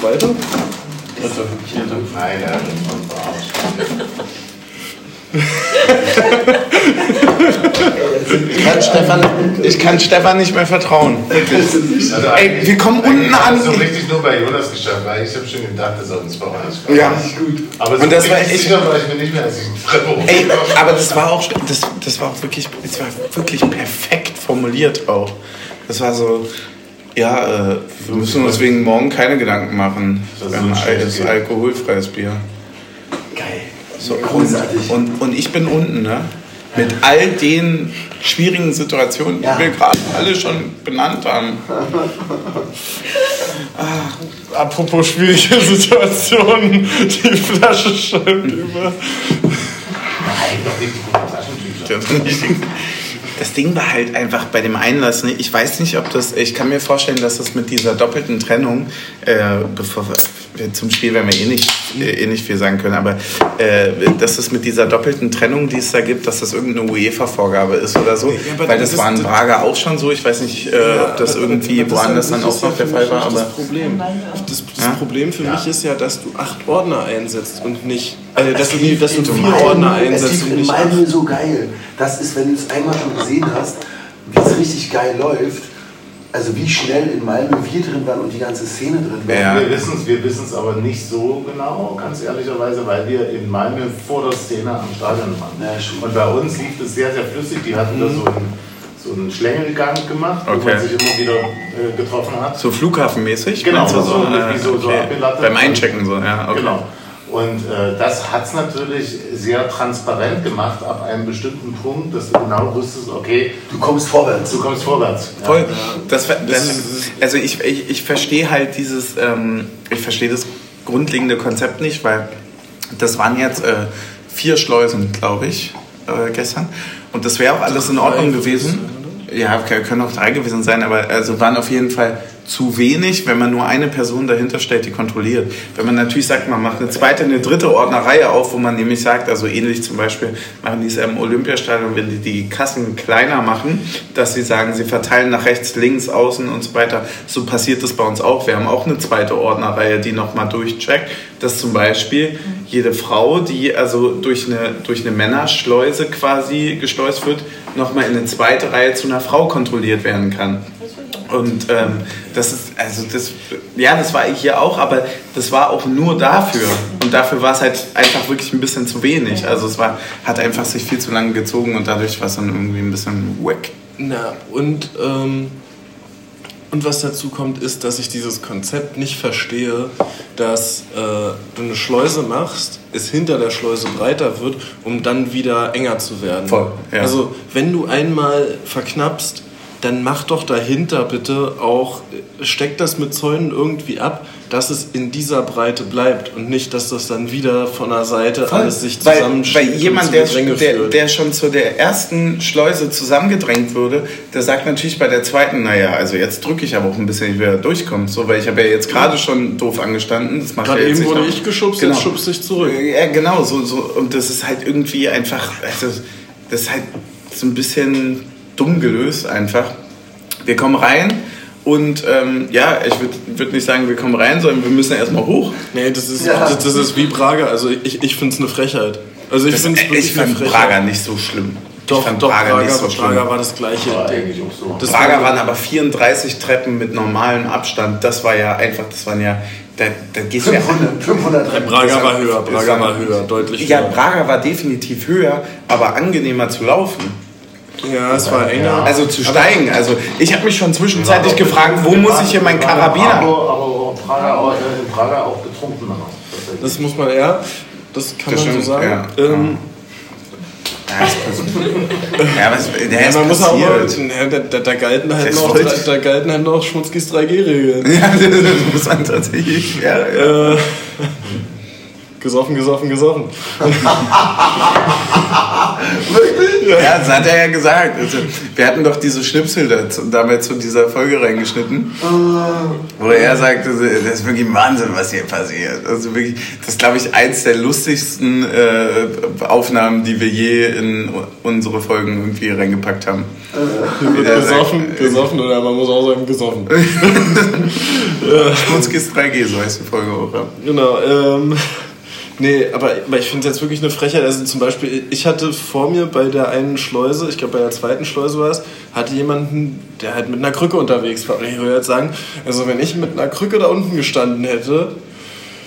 zweite? Dritte, vierte. Nein, der hat uns schon verarscht. Ich kann Stefan, ich kann Stefan nicht mehr vertrauen. Also Ey, wir kommen eigentlich unten hat es so an. richtig nur bei Jonas geschafft, weil ich habe schon gedacht, dass er uns verarscht. Ja. gut. Aber so Und das war echt- sicher war ich mir nicht mehr, als ich Ey, aber das war auch, das, das war auch wirklich, das war wirklich perfekt formuliert auch. Das war so, ja, äh, wir müssen uns wegen morgen keine Gedanken machen. Das ist so altes geht. alkoholfreies Bier. Geil. So, und, Großartig. und, und ich bin unten, ne? Mit all den schwierigen Situationen, die Ja. wir gerade alle schon benannt haben. Apropos schwierige Situationen, die Flasche schäumt über. Das Ding war halt einfach bei dem Einlass, ne? ich weiß nicht, ob das, ich kann mir vorstellen, dass das mit dieser doppelten Trennung, äh, bevor wir zum Spiel werden wir eh nicht, äh, eh nicht viel sagen können, aber äh, dass es mit dieser doppelten Trennung, die es da gibt, dass das irgendeine UEFA-Vorgabe ist oder so, Ja, weil das, das- war in das- Braga auch schon so, ich weiß nicht, äh, Ja, ob das irgendwie das woanders ist dann auch das ist noch der Fall war, aber... Das Problem, das, das Ja? Problem für Ja. mich ist ja, dass du acht Ordner einsetzt und nicht, äh, dass, du, dass du vier Malmö- Ordner einsetzt lief und in nicht acht. Malmö so geil. Das ist, wenn du es einmal schon gesehen hast, wie es richtig geil läuft. Also wie schnell in Malmö wir drin waren und die ganze Szene drin war. Ja. Wir wissen es wir wissen's aber nicht so genau, ganz ehrlicherweise, weil wir in Malmö vor der Szene am Stadion waren. Ja. Und bei uns lief es sehr, sehr flüssig. Die hatten da so einen, so einen Schlängelgang gemacht, wo Okay. man sich immer wieder äh, getroffen hat. So flughafenmäßig? Genau, meinst du so, wie so- so abgelattet. Beim Einchecken so, ja, okay. Genau. Und äh, das hat es natürlich sehr transparent gemacht ab einem bestimmten Punkt, dass du genau wusstest, okay, Du kommst vorwärts. du kommst vorwärts. Ja. Voll. Das, das, also ich, ich, ich verstehe halt dieses, ähm, ich verstehe das grundlegende Konzept nicht, weil das waren jetzt äh, vier Schleusen, glaube ich, äh, gestern. Und das wäre auch alles in Ordnung gewesen. Ja, können auch drei gewesen sein, aber also waren auf jeden Fall zu wenig, wenn man nur eine Person dahinter stellt, die kontrolliert. Wenn man natürlich sagt, man macht eine zweite, eine dritte Ordnerreihe auf, wo man nämlich sagt, also ähnlich zum Beispiel machen die es im Olympiastadion, wenn die die Kassen kleiner machen, dass sie sagen, sie verteilen nach rechts, links, außen und so weiter. So passiert das bei uns auch. Wir haben auch eine zweite Ordnerreihe, die nochmal durchcheckt, dass zum Beispiel jede Frau, die also durch eine, durch eine Männerschleuse quasi geschleust wird, nochmal in eine zweite Reihe zu einer Frau kontrolliert werden kann. Und ähm, das ist, also das, ja, das war hier auch, aber das war auch nur dafür. Und dafür war es halt einfach wirklich ein bisschen zu wenig. Also es war, hat einfach sich viel zu lange gezogen und dadurch war es dann irgendwie ein bisschen wack. Na, und, ähm, und was dazu kommt, ist, dass ich dieses Konzept nicht verstehe, dass äh, du eine Schleuse machst, es hinter der Schleuse breiter wird, um dann wieder enger zu werden. Voll, ja. Also, wenn du einmal verknappst, dann mach doch dahinter bitte auch, äh, steck das mit Zäunen irgendwie ab, dass es in dieser Breite bleibt und nicht, dass das dann wieder von der Seite alles sich weil, zusammenschiebt weil und jemand, der, der, der schon zu der ersten Schleuse zusammengedrängt wurde, der sagt natürlich bei der zweiten, naja, also jetzt drücke ich aber auch ein bisschen, wie er durchkommt, so, weil ich habe ja jetzt gerade schon doof angestanden. Das macht Gerade ja eben wurde noch- ich geschubst, Genau. jetzt schubst dich zurück. Ja, genau, so, so. Und das ist halt irgendwie einfach, also, das ist halt so ein bisschen dumm gelöst einfach. Wir kommen rein und ähm, ja, ich würde würd nicht sagen, wir kommen rein, sondern wir müssen erstmal hoch. Nee, das ist, Ja. das, das ist wie Prager. Also ich, ich finde es eine Frechheit. Also ich finde es wirklich ich fand. Prager nicht so schlimm. Doch, ich fand doch, Prager, Prager, nicht so schlimm. Prager war das gleiche. War eigentlich auch so. Das Prager war- waren aber 34 Treppen mit normalem Abstand. Das war ja einfach, das waren ja, da, da gehst du ja 500, 500 Nein, Prager war höher, Prager war höher, deutlich Ja, höher. Prager war definitiv höher, aber angenehmer zu laufen. Ja, es war enger. Also zu steigen. Also ich habe mich schon zwischenzeitlich gefragt, wo muss ich hier meinen Karabiner? Aber, aber Prager auch, äh, in Prager auch getrunken haben. tatsächlich. Das muss man, ja, das kann Das man stimmt, so sagen. ja. Ähm, Ja, passiert. Was, der ja, ist man muss auch mal, passiert. ja, da, da, da galten halt Das noch, da, da galten halt noch Schmutzkis 3G-Regeln. Ja, das muss man tatsächlich. Ja, ja. Äh, gesoffen, gesoffen, gesoffen. ja, das hat er ja gesagt. Also, wir hatten doch diese Schnipsel dazu, damals zu dieser Folge reingeschnitten, wo er sagte, das ist wirklich Wahnsinn, was hier passiert. Also wirklich, das ist, glaube ich, eins der lustigsten äh, Aufnahmen, die wir je in unsere Folgen irgendwie reingepackt haben. Der Gesoffen, sagt, gesoffen oder man muss auch sagen gesoffen. Schmutzkiss 3G, so heißt die Folge auch. Ja. Genau, ähm, nee, aber, aber ich finde es jetzt wirklich eine Frechheit. Also zum Beispiel, ich hatte vor mir bei der einen Schleuse, ich glaube bei der zweiten Schleuse war es, hatte jemanden, der halt mit einer Krücke unterwegs war. Und ich würde jetzt sagen, also wenn ich mit einer Krücke da unten gestanden hätte,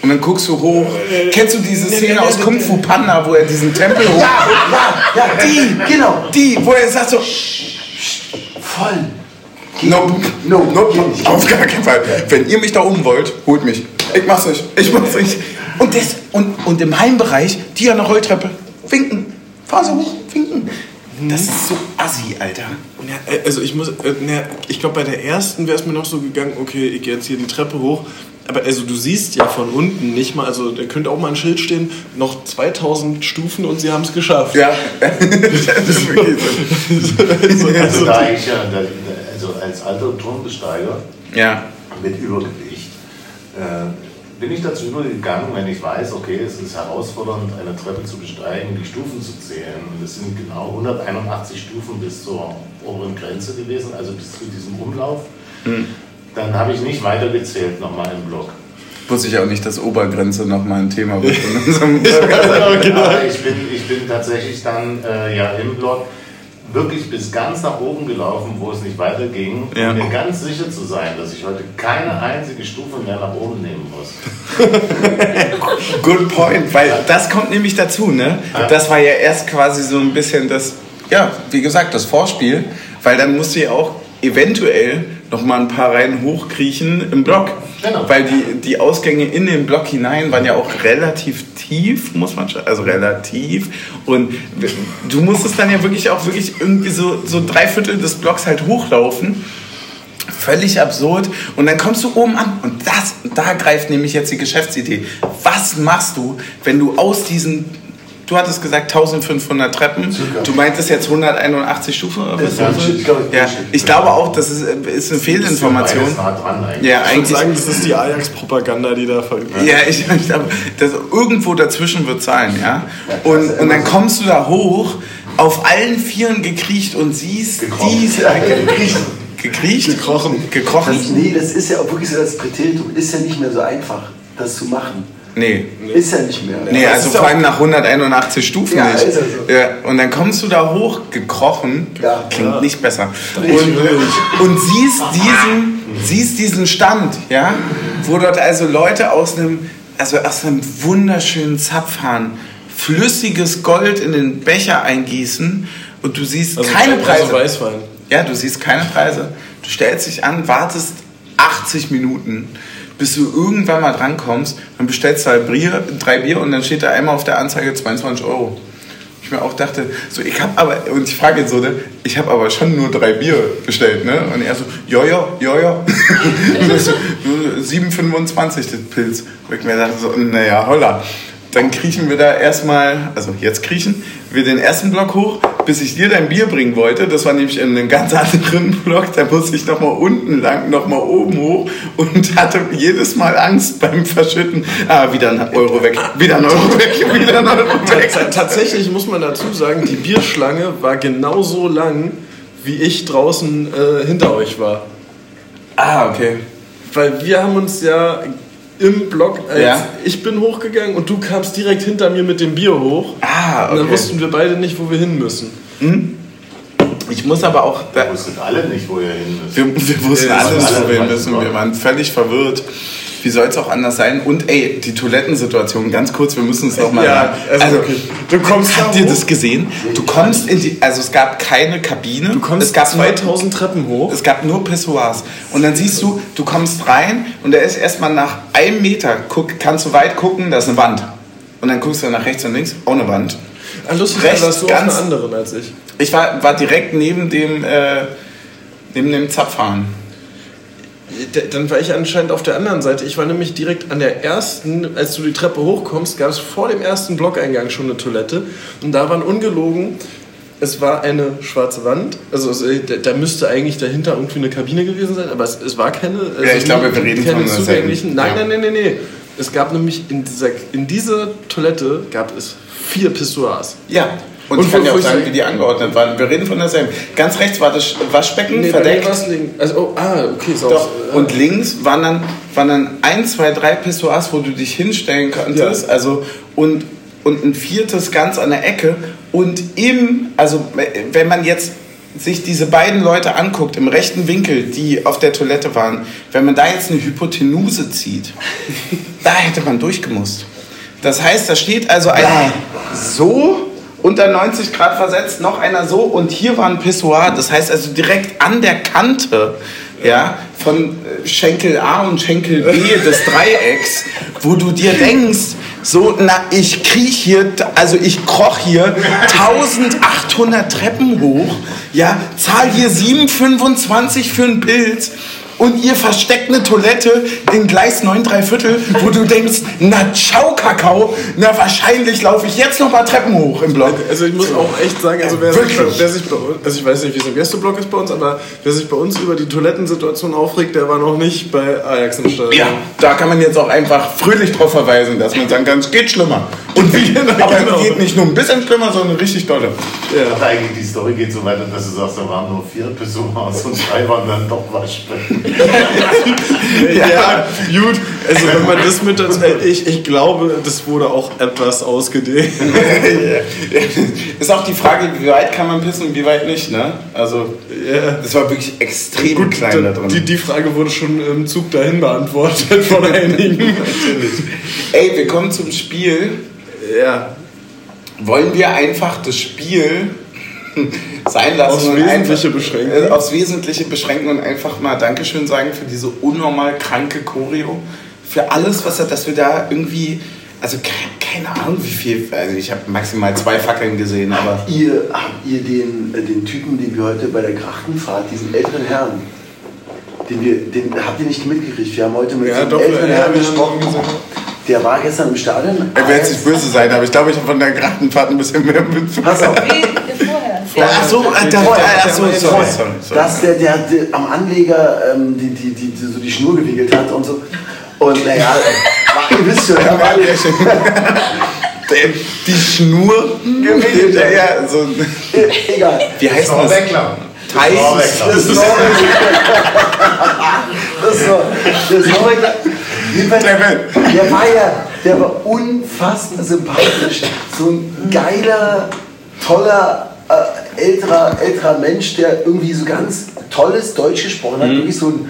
Und dann guckst du hoch. Kennst du diese Szene nee, aus nee, Kung. Fu Panda, wo er diesen Tempel hoch... Ja, ja, ja, die, genau. Die, wo er sagt so... Voll. Nope. No, Nope. nicht. Auf gar keinen Fall. Wenn ihr mich da oben wollt, holt mich. Ich mach's nicht. Ich mach's nicht. Und, das, und, und im Heimbereich, die an der Rolltreppe, winken. Fahr so hoch, winken. Das ist so assi, Alter. Ja, äh, also ich muss, äh, na, ich glaube bei der ersten wäre es mir noch so gegangen, okay, ich gehe jetzt hier die Treppe hoch, Aber also du siehst ja von unten nicht mal, also da könnte auch mal ein Schild stehen, noch 2000 Stufen und sie haben es geschafft. Ja, das ist wirklich so. also, Also also, da ich ja, also als alter Turmbesteiger Ja, mit Übergewicht, äh, bin ich dazu übergegangen, wenn ich weiß, okay, es ist herausfordernd, eine Treppe zu besteigen, die Stufen zu zählen. Und es sind genau 181 Stufen bis zur oberen Grenze gewesen, also bis zu diesem Umlauf. Dann habe ich nicht weitergezählt nochmal im Block. wusste ich auch nicht, dass Obergrenze nochmal ein Thema wird in unserem Aber ich bin, ich bin tatsächlich dann äh, ja im Block wirklich bis ganz nach oben gelaufen, wo es nicht weiterging, Ja. um mir ganz sicher zu sein, dass ich heute keine einzige Stufe mehr nach oben nehmen muss. Good point, weil das kommt nämlich dazu, ne? Das war ja erst quasi so ein bisschen das, ja, wie gesagt, das Vorspiel, weil dann musst du ja auch eventuell noch mal ein paar Reihen hochkriechen im Block. Genau. Weil die, die Ausgänge in den Block hinein waren ja auch relativ tief, muss man schon, also relativ. Und du musstest dann ja wirklich auch wirklich irgendwie so, so drei Viertel des Blocks halt hochlaufen. Völlig absurd. Und dann kommst du oben an und das, da greift nämlich jetzt die Geschäftsidee. Was machst du, wenn du aus diesen, du hattest gesagt 1500 Treppen, du meintest jetzt 181 Stufen oder was? Bullshit. Ich glaube, ja, ich glaube auch, das ist, ist eine Fehlinformation. Dran eigentlich. Ja, ich würde eigentlich. sagen, das ist die Ajax-Propaganda, die da verübt wird. Ja, ich, ich glaube, das irgendwo dazwischen wird sein, ja. Und, und dann kommst du da hoch, auf allen Vieren gekriecht und siehst Gekrochen. diese Ja, gekriecht. gekriecht, Gekrochen. gekrochen. Das, nee, das ist ja auch wirklich so das Präteritum. Ist ja nicht mehr so einfach, das zu machen. Nee. Ist ja nicht mehr. Nee, Das also vor allem nach 181 Stufen Ja, nicht. ist ja so. Ja, und dann kommst du da hoch, gekrochen, Ja. klingt Ja. nicht besser. Und, Richtig. und siehst diesen, siehst diesen Stand, ja, wo dort also Leute aus einem, also aus einem wunderschönen Zapfhahn flüssiges Gold in den Becher eingießen und du siehst Also, keine Preise. Also Weißwein. Ja, du siehst keine Preise. Du stellst dich an, wartest 80 Minuten, bis du irgendwann mal drankommst. Dann bestellst du halt Bier, drei Bier und dann steht da einmal auf der Anzeige 22 Euro. Ich mir auch dachte, so ich habe aber, und ich frage jetzt so, ne, ich habe aber schon nur drei Bier bestellt, ne? Und er so. Und ich so, 7,25 das Pilz. Wo ich mir dachte so, naja, holla. Dann kriechen wir da erstmal, also jetzt kriechen wir den ersten Block hoch, bis ich dir dein Bier bringen wollte. Das war nämlich in einem ganz anderen Block. Da musste ich nochmal unten lang, nochmal oben hoch und hatte jedes Mal Angst beim Verschütten. Ah, wieder ein Euro weg, wieder ein Euro weg, wieder ein Euro weg. Ta- Tatsächlich muss man dazu sagen, die Bierschlange war genauso lang, wie ich draußen äh, hinter euch war. Ah, okay. Weil wir haben uns ja im Block, als Ja. ich bin hochgegangen und du kamst direkt hinter mir mit dem Bier hoch. Ah, Und dann okay. wussten wir beide nicht, wo wir hin müssen. Ich muss aber auch, da, Ihr wusstet alle nicht, wo ihr hin müsst. Wir, wir wussten Ja, alle wo wir weiß müssen. Wir waren völlig verwirrt. Wie soll es auch anders sein? Und ey, die Toilettensituation, ganz kurz, wir müssen es noch mal Ja, sagen. also wirklich. Du kommst habt da ihr hoch. das gesehen? Du kommst in die, also es gab keine Kabine. Du kommst es gab nur- 2000 Treppen hoch. es gab nur Pissoirs. Und dann siehst du, du kommst rein und da ist erstmal nach einem Meter, guck, kannst du weit gucken, da ist eine Wand. Und dann guckst du nach rechts und links, auch eine Wand. Ah, lustig, rechts warst du auf ganz- einer anderen als ich. Ich war, war direkt neben dem, äh, neben dem Zapfhahn. Dann war ich anscheinend auf der anderen Seite. Ich war nämlich direkt an der ersten, als du die Treppe hochkommst, gab es vor dem ersten Blockeingang schon eine Toilette. Und da waren ungelogen, es war eine schwarze Wand. Also es, äh, da, müsste eigentlich dahinter irgendwie eine Kabine gewesen sein, aber es, es war keine. Also Ja, ich glaube, wir reden keine von zugänglichen. Nein, Ja. nein, nein, nein, nein. Es gab nämlich in dieser, in dieser Toilette gab es vier Pissoirs. Ja. Und, Und ich kann dir auch sagen, wie die angeordnet waren. Wir reden von derselben. Ganz rechts war das Waschbecken bei mir verdeckt. war's links. Also, oh, ah, okay, so. Doch. Und links waren dann, waren dann ein, zwei, drei Pissoirs, wo du dich hinstellen konntest. Ja. Also, und, und ein viertes ganz an der Ecke. Und im, also wenn man jetzt sich diese beiden Leute anguckt, im rechten Winkel, die auf der Toilette waren, wenn man da jetzt eine Hypotenuse zieht, da hätte man durchgemusst. Das heißt, da steht also einer so unter 90 Grad versetzt, noch einer so und hier war ein Pissoir. Das heißt also direkt an der Kante ja, von äh, Schenkel A und Schenkel B des Dreiecks, wo du dir denkst, so, na, ich kriech hier, also ich kroch hier 1800 Treppen hoch, ja, zahl hier 7,25 für ein Pilz und ihr versteckt eine Toilette in Gleis 9 3 Viertel, wo du denkst, na ciao Kakao, na wahrscheinlich laufe ich jetzt noch mal Treppen hoch im Block. Also ich muss auch echt sagen, also wer, sich, wer sich bei uns, also ich weiß nicht, wie es im Gästeblock ist bei uns, aber wer sich bei uns über die Toilettensituation aufregt, der war noch nicht bei Ajax im Stadion. Ja, da kann man jetzt auch einfach fröhlich drauf verweisen, dass man sagen kann, es geht schlimmer. Und wie, aber Genau. es geht nicht nur ein bisschen schlimmer, sondern richtig dolle. Ja. Aber eigentlich die Story geht so weiter, dass du sagst, da waren nur vier Besucher aus und drei waren dann doch waschbecken. Ja, gut. Also wenn man das mit dazu, ich, ich glaube, das wurde auch etwas ausgedehnt. Ist auch die Frage, wie weit kann man pissen und wie weit nicht, ne? Also, Ja. das war wirklich extrem klein da drin. Die, die Frage wurde schon im Zug dahin beantwortet von einigen. Ey, wir kommen zum Spiel. Ja. Wollen wir einfach das Spiel sein lassen Aufs Wesentliche einfach, beschränken? Äh, aufs Wesentliche beschränken und einfach mal Dankeschön sagen für diese unnormal kranke Choreo. Für alles, was er, dass wir da irgendwie, also ke- keine Ahnung wie viel, also ich habe maximal zwei Fackeln gesehen, aber Ihr, habt ihr den, äh, den Typen, den wir heute bei der Krachtenfahrt, diesen älteren Herrn, den, wir, den habt ihr nicht mitgekriegt? Wir haben heute mit Ja, doch, älteren Herrn gesprochen. Der war gestern im Stadion. er will jetzt nicht böse sein, aber ich glaube, ich habe von der Grachtenfahrt ein bisschen mehr mit. Pass auf. Vorher. Ach so, äh, da, Vorher, ach so, vorher, sorry. Dass der, der, der am Anleger ähm, die, die, die, die, so die Schnur gewickelt hat und so. Und naja, war, ihr wisst schon, er war Der- Die Schnur gewickelt, ja, ja, so. egal. Wie heißt das? Norweckler. Thais. Norweckler. Das ist. Das. Jedenfalls. Der war ja, der war unfassbar sympathisch. So ein geiler, toller, äh, älterer, älterer Mensch, der irgendwie so ganz tolles Deutsch gesprochen Mhm. hat. Wirklich so ein,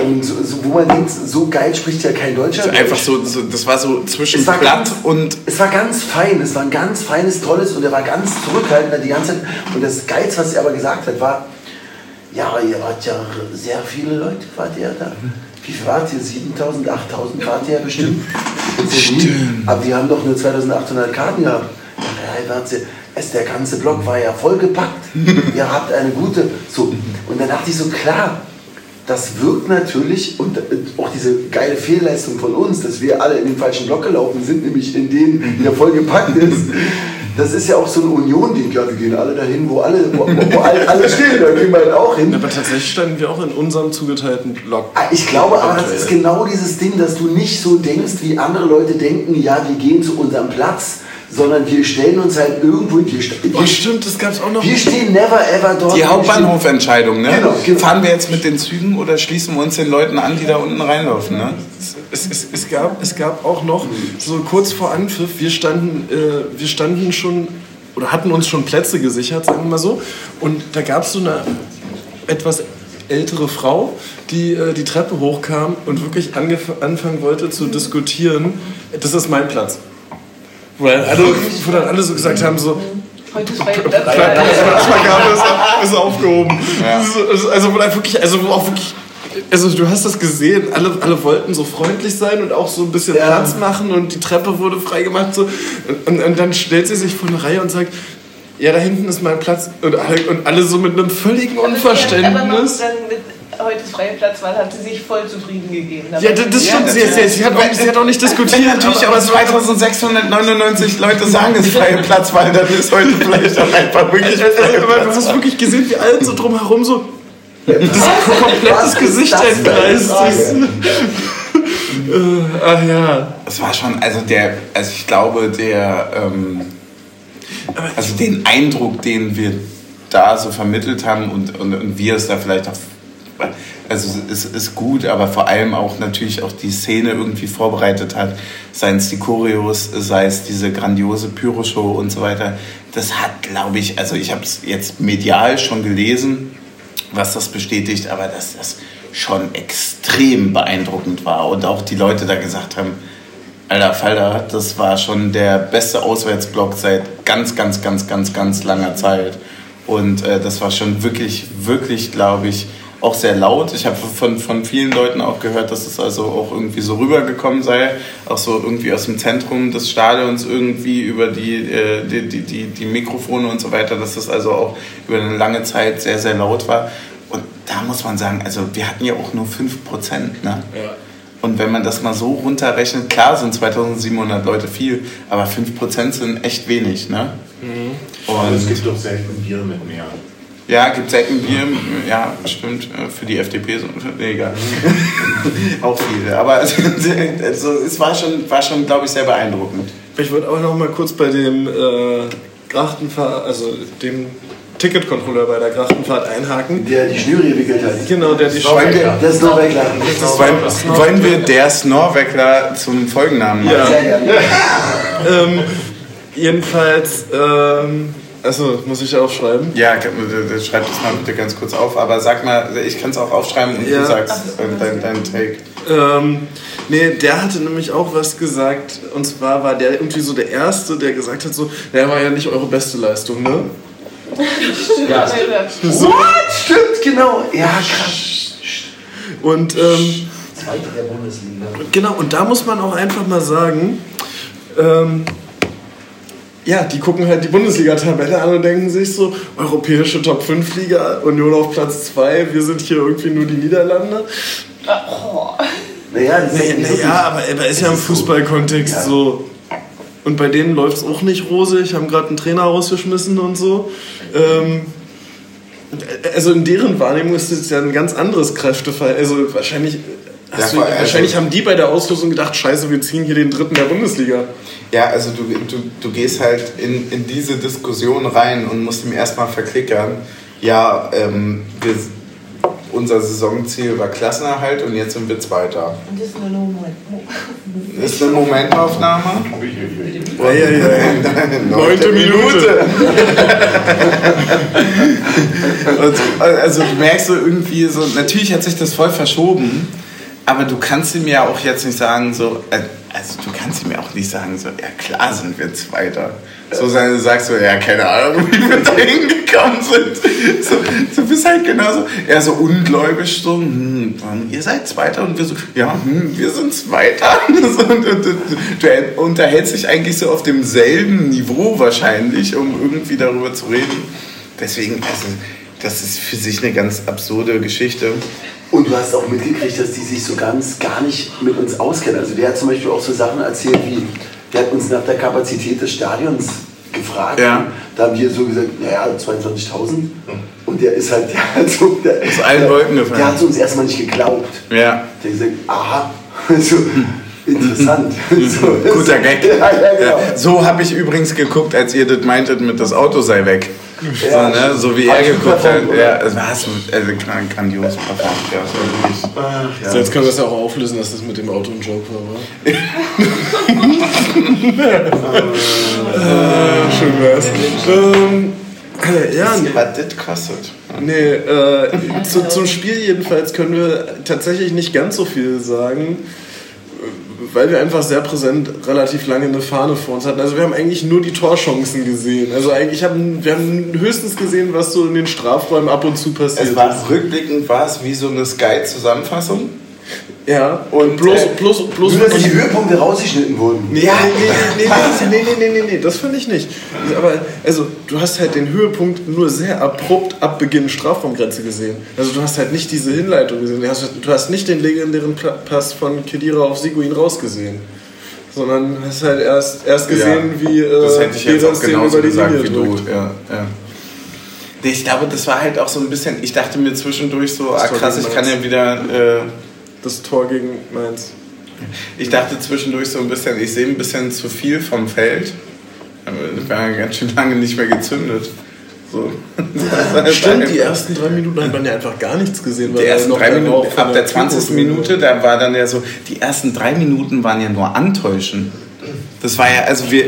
ähm, so, so, wo man denkt, so geil spricht ja kein Deutscher. Deutsch. Einfach so, so, das war so zwischen Es war platt ganz- und Es war ganz fein, es war ein ganz feines, tolles und er war ganz zurückhaltend die ganze Zeit. Und das Geilste, was er aber gesagt hat, war, ja, ihr wart ja sehr viele Leute, wart ihr da. Wie viel wart ihr? 7000, 8000 wart ihr ja bestimmt. Stimmt. Aber wir haben doch nur 2800 Karten gehabt. Ja, wart ihr, es, der ganze Block war ja vollgepackt. ihr habt eine gute. So. Und dann dachte ich so, klar, das wirkt natürlich und äh, auch diese geile Fehlleistung von uns, dass wir alle in den falschen Block gelaufen sind, nämlich in den, der voll gepackt ist. Das ist ja auch so ein Union-Ding. Ja, wir gehen alle dahin, wo alle, wo, wo alle, alle stehen, da gehen wir halt auch hin. Aber tatsächlich standen wir auch in unserem zugeteilten Block. Ah, Ich glaube aber, das ist genau dieses Ding, dass du nicht so denkst, wie andere Leute denken, ja, wir gehen zu unserem Platz, sondern wir stellen uns halt irgendwo hin. Wir, st- Oh, wir, stimmt, das gab's auch noch. wir stehen never ever dort. die Hauptbahnhofentscheidung, ne? Genau, genau. Fahren wir jetzt mit den Zügen oder schließen wir uns den Leuten an, die da unten reinlaufen, ne? Es, es, es, gab, es gab auch noch, so kurz vor Anpfiff, wir standen, äh, wir standen schon oder hatten uns schon Plätze gesichert, sagen wir mal so. Und da gab es so eine etwas ältere Frau, die äh, die Treppe hochkam und wirklich anfangen wollte zu diskutieren, das ist mein Platz. Wo dann alle, wo dann alle so gesagt haben, so, Heute ist Platz. Vergabe ist, ist aufgehoben. Also, also, wirklich, also auch wirklich, also du hast das gesehen, alle, alle wollten so freundlich sein und auch so ein bisschen Ja. Platz machen und die Treppe wurde freigemacht. So. Und, und, und dann stellt sie sich vor eine Reihe und sagt, ja, da hinten ist mein Platz. Und alle, und alle so mit einem völligen Aber man Unverständnis. dann mit heute ist freie Platz, weil hat sie sich voll zufrieden gegeben. Ja, das, stimmt. Sie, sie, sie, hat auch, sie hat auch nicht diskutiert. Natürlich, aber 2699 Leute sagen es freie Platzwahl, dann ist heute vielleicht auch einfach wirklich Also, du hast wirklich gesehen, wie alle so drumherum so das komplettes ist Gesicht entgleist ist. Äh, Ach ja. Es war schon, also der, also ich glaube, der, ähm, also den Eindruck, den wir da so vermittelt haben und, und, und wir es da vielleicht auch, also es ist gut, aber vor allem auch natürlich auch die Szene irgendwie vorbereitet hat, seien es die Choreos, sei es diese grandiose Pyroshow und so weiter. Das hat, glaube ich, also ich habe es jetzt medial schon gelesen, was das bestätigt, aber dass das schon extrem beeindruckend war und auch die Leute da gesagt haben, Alter Falter, das war schon der beste Auswärtsblock seit ganz, ganz, ganz, ganz, ganz langer Zeit. Und äh, das war schon wirklich, wirklich, glaube ich, auch sehr laut. Ich habe von, von vielen Leuten auch gehört, dass es also auch irgendwie so rübergekommen sei, auch so irgendwie aus dem Zentrum des Stadions irgendwie über die, äh, die, die, die, die Mikrofone und so weiter, dass das also auch über eine lange Zeit sehr, sehr laut war. Und da muss man sagen, also wir hatten ja auch nur 5%. Ne? Ja. Und wenn man das mal so runterrechnet, klar sind 2700 Leute viel, aber 5% sind echt wenig. Ne? Und es Und gibt doch selten Bier mit mehr. Ja, gibt selten Bier, ja, stimmt, äh, für die FDP, so, nee, egal. Auch viele, aber also, es war schon, war schon glaube ich, sehr beeindruckend. Ich würde aber noch mal kurz bei dem äh, Grachtenfahrt, also dem Ticketcontroller bei der Grachtenfahrt einhaken. Der die Schnüre gewickelt hat. Genau, der die Das ist Norwegler. wollen, wollen wir der Snorweckler zum Folgennamen machen? Ja. Sehr gerne. ähm, jedenfalls, ähm, also muss ich aufschreiben. Ja, schreib das mal bitte ganz kurz auf, aber sag mal, ich kann es auch aufschreiben und Ja. du sagst äh, dein, dein Take. Ähm, nee, der hatte nämlich auch was gesagt. Und zwar war der irgendwie so der Erste, der gesagt hat, so, der war ja nicht eure beste Leistung, ne? Ja. What? Stimmt, genau. Ja, krass. Und ähm, Zweite der Bundesliga. genau, und da muss man auch einfach mal sagen, ähm, ja, die gucken halt die Bundesliga-Tabelle an und denken sich so, europäische Top-5-Liga, Union auf Platz 2, wir sind hier irgendwie nur die Niederlande. Oh. Naja, das ist Naja, wirklich- naja aber er ist ja im Fußballkontext Ja. so. Und bei denen läuft es auch nicht rosig, haben gerade einen Trainer rausgeschmissen und so. Ähm, also in deren Wahrnehmung ist es ja ein ganz anderes Kräftefall. Also wahrscheinlich, hast Ja, du, vor- wahrscheinlich also- haben die bei der Auslosung gedacht, scheiße, wir ziehen hier den dritten der Bundesliga. Ja, also du, du, du gehst halt in, in diese Diskussion rein und musst ihm erstmal verklickern, ja, ähm, wir, unser Saisonziel war Klassenerhalt und jetzt sind wir Zweiter. Und das ist nur ein Moment. Ist eine Momentaufnahme. Ja, ja, ja. Neunte Minute. Und, also du merkst so irgendwie so, natürlich hat sich das voll verschoben, aber du kannst ihm ja auch jetzt nicht sagen so, äh, also du kannst ihm ja auch nicht sagen so, ja klar sind wir Zweiter. So du sagst so, ja keine Ahnung, wie wir da hingekommen sind. So, du bist halt genauso, eher so ungläubig so, hm, ihr seid Zweiter und wir so, ja, hm, wir sind Zweiter. So, und, und, du unterhältst dich eigentlich so auf demselben Niveau wahrscheinlich, um irgendwie darüber zu reden. Deswegen, also, das ist für sich eine ganz absurde Geschichte. Und du hast auch mitgekriegt, dass die sich so ganz gar nicht mit uns auskennen. Also der hat zum Beispiel auch so Sachen erzählt wie, der hat uns nach der Kapazität des Stadions gefragt. Ja. Da haben wir so gesagt, naja, 22.000. Und der ist halt, der hat so, der, Aus allen Wolken gefallen. Der hat uns erstmal nicht geglaubt. Ja. Der hat gesagt, aha, so, interessant. so, Guter Gag. Ja, ja, genau. So habe ich übrigens geguckt, als ihr das meintet mit das Auto sei weg. Ja, so, ne? so wie er geguckt hat. Ja, es war so also, gran- grandios performt. Ja. Ach, ja. So, jetzt können wir es ja auch auflösen, dass das mit dem Auto ein Joke war, wa? äh, schön wär's. Ähm, äh, ja, nee. Was das kostet. Nee, äh, zu, zum Spiel jedenfalls können wir tatsächlich nicht ganz so viel sagen, weil wir einfach sehr präsent relativ lange eine Fahne vor uns hatten. Also wir haben eigentlich nur die Torchancen gesehen. Also eigentlich haben wir haben höchstens gesehen, was so in den Strafräumen ab und zu passiert Es war ist. rückblickend war es wie so eine Sky-Zusammenfassung. Ja. Und bloß, äh, bloß, bloß. Nur, dass die Höhepunkte rausgeschnitten wurden. Ja, nee, nee, nee, nee, nee, nee, nee, das finde ich nicht. Aber, also, du hast halt den Höhepunkt nur sehr abrupt ab Beginn Strafraumgrenze gesehen. Also, du hast halt nicht diese Hinleitung gesehen. Du hast, du hast nicht den legendären Pass von Kedira auf Seguin rausgesehen. Sondern hast halt erst, erst gesehen, ja, wie. Äh, das hätte ich jetzt auch genauso gesagt Linie wie du. Ja, ja. Ich glaube, das war halt auch so ein bisschen. Ich dachte mir zwischendurch so, ah krass, ich kann ja wieder. Äh, das Tor gegen Mainz. ich dachte zwischendurch so ein bisschen, ich sehe ein bisschen zu viel vom Feld. Aber Das war ja ganz schön lange nicht mehr gezündet. So. War Stimmt, die ersten drei Minuten hat man ja einfach gar nichts gesehen. Die er ersten drei der Minuten, ab der 20. Pyro- Minute, da war dann ja so, die ersten drei Minuten waren ja nur Antäuschen. Das war ja, also wir,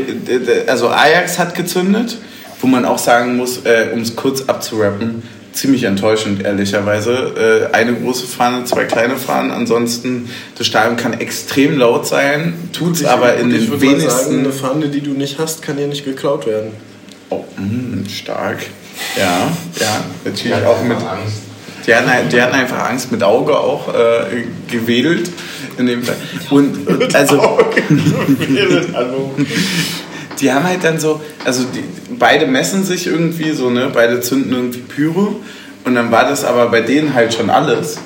also Ajax hat gezündet, wo man auch sagen muss, äh, um es kurz abzurappen, ziemlich enttäuschend, ehrlicherweise. Äh, eine große Fahne, zwei kleine Fahnen, ansonsten, das Stadion kann extrem laut sein, tut es aber in den wenigsten... Sagen, eine Fahne, die du nicht hast, kann dir nicht geklaut werden. oh, mh, stark. Ja, ja, natürlich auch mit... Angst. Die hatten, die hatten einfach Angst mit Auge auch äh, gewedelt in dem Fall. Und, und also die haben halt dann so, also die, beide messen sich irgendwie so, ne? Beide zünden irgendwie Pyro Und dann war das aber bei denen halt schon alles.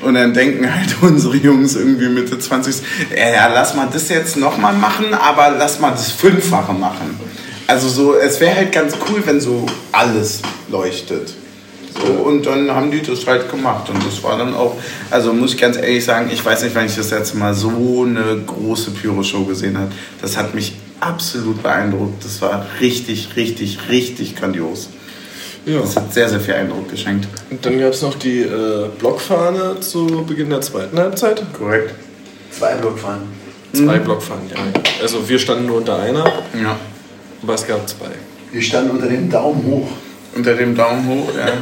Und dann denken halt unsere Jungs irgendwie Mitte 20, ja, ja lass mal das jetzt nochmal machen, aber lass mal das Fünffache machen. Also so, es wäre halt ganz cool, wenn so alles leuchtet. So, und dann haben die das halt gemacht. Und das war dann auch, also muss ich ganz ehrlich sagen, ich weiß nicht, wann ich das letzte Mal so eine große Pyro-Show gesehen habe. Das hat mich absolut beeindruckt. Das war richtig, richtig, richtig grandios. Ja. Das hat sehr, sehr viel Eindruck geschenkt. Und dann gab es noch die äh, Blockfahne zu Beginn der zweiten Halbzeit. Korrekt. Zwei Blockfahren. Zwei Blockfahnen, ja. Also wir standen nur unter einer, Ja. aber es gab zwei. Wir standen unter dem Daumen hoch. Unter dem Daumen hoch, ja.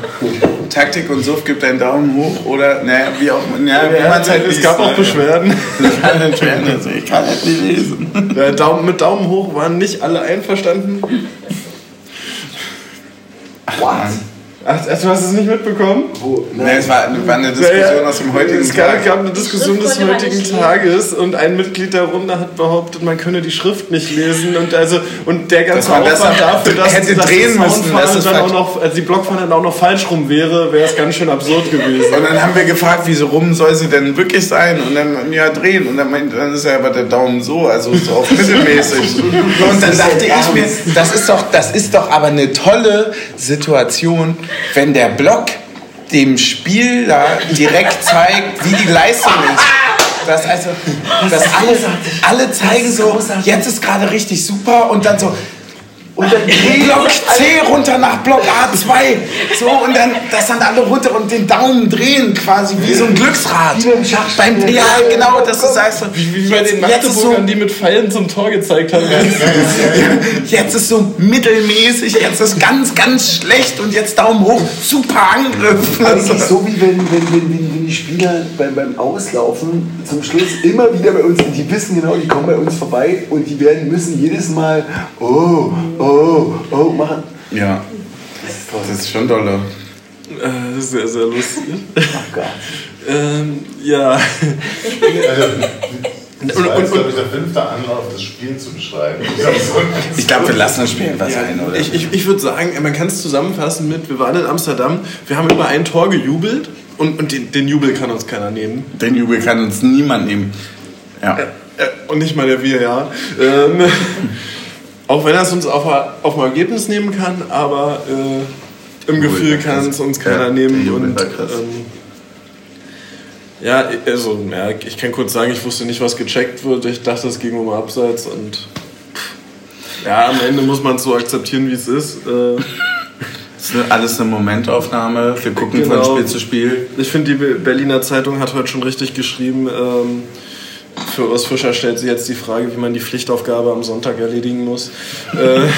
Taktik und Suff gibt einen Daumen hoch oder, naja, wie auch ja, wie man es halt es gab auch? Beschwerden. Ich kann nicht schwer, also ich kann halt nicht lesen. Ja, Daumen, mit Daumen hoch waren nicht alle einverstanden. What? Ach, du hast es nicht mitbekommen? Wo? Nee, es war, war eine Diskussion aus dem heutigen es gab, Tag. gab eine Diskussion des heutigen. Tages und ein Mitglied der Runde hat behauptet, man könne die Schrift nicht lesen und also und der ganze das Aufwand auch dafür, dass, hätte dass drehen die müssen, dass es dann auch noch, also die Blockfahne dann auch noch falsch rum wäre, wäre es ganz schön absurd gewesen. Und dann haben wir gefragt, wieso rum soll sie denn wirklich sein? Und dann, ja, drehen. Und dann meint, dann ist ja aber der Daumen so, also so auf mittelmäßig. Und dann dachte ich mir, das ist doch, das ist doch aber eine tolle Situation, wenn der Block dem Spieler direkt zeigt, wie die Leistung ist. Das also, dass alle, alle zeigen so, jetzt ist gerade richtig super und dann so, und dann Block C runter nach Block A2. So, und dann, dass dann alle runter und den Daumen drehen, quasi wie so ein Glücksrad. Wie beim Schachspiel. Beim, ja, genau, das ist also. Wie bei den ist so, Magdeburgern, die mit Pfeilen zum Tor gezeigt haben. jetzt ist so mittelmäßig, jetzt ist ganz, ganz schlecht und jetzt Daumen hoch, super Angriff. Eigentlich so wie wenn, wenn, wenn, wenn, wenn die Spieler beim, beim Auslaufen zum Schluss immer wieder bei uns, die wissen genau, die kommen bei uns vorbei und die werden müssen jedes Mal oh, oh, oh machen. Ja, Das ist toll. das ist schon dolle. Äh, sehr, sehr lustig. Ach Gott. Ähm, ja. Das Und- war jetzt, glaube ich, der fünfte Anlauf, das Spiel zu beschreiben. Ich glaube, wir lassen das Spiel was ein, oder? Ich, ich, ich würde sagen, man kann es zusammenfassen mit, wir waren in Amsterdam, wir haben über ein Tor gejubelt und, und den, den Jubel kann uns keiner nehmen. Den Jubel kann uns niemand nehmen. Ja. Äh, und nicht mal der Wir, ja. Ähm, auch wenn er es uns auf, auf ein Ergebnis nehmen kann, aber äh, im Gefühl kann es uns keiner Ja, nehmen. Jubel Und, ähm, ja, also, ja, ich kann kurz sagen, ich wusste nicht, was gecheckt wird. Ich dachte, es ging um Abseits und ja, am Ende muss man es so akzeptieren, wie es ist. Äh, ist alles eine Momentaufnahme. Wir gucken Genau. von Spiel zu Spiel. Ich finde, die Be- Berliner Zeitung hat heute schon richtig geschrieben. Ähm, für Urs Fischer stellt sich jetzt die Frage, wie man die Pflichtaufgabe am Sonntag erledigen muss. Äh,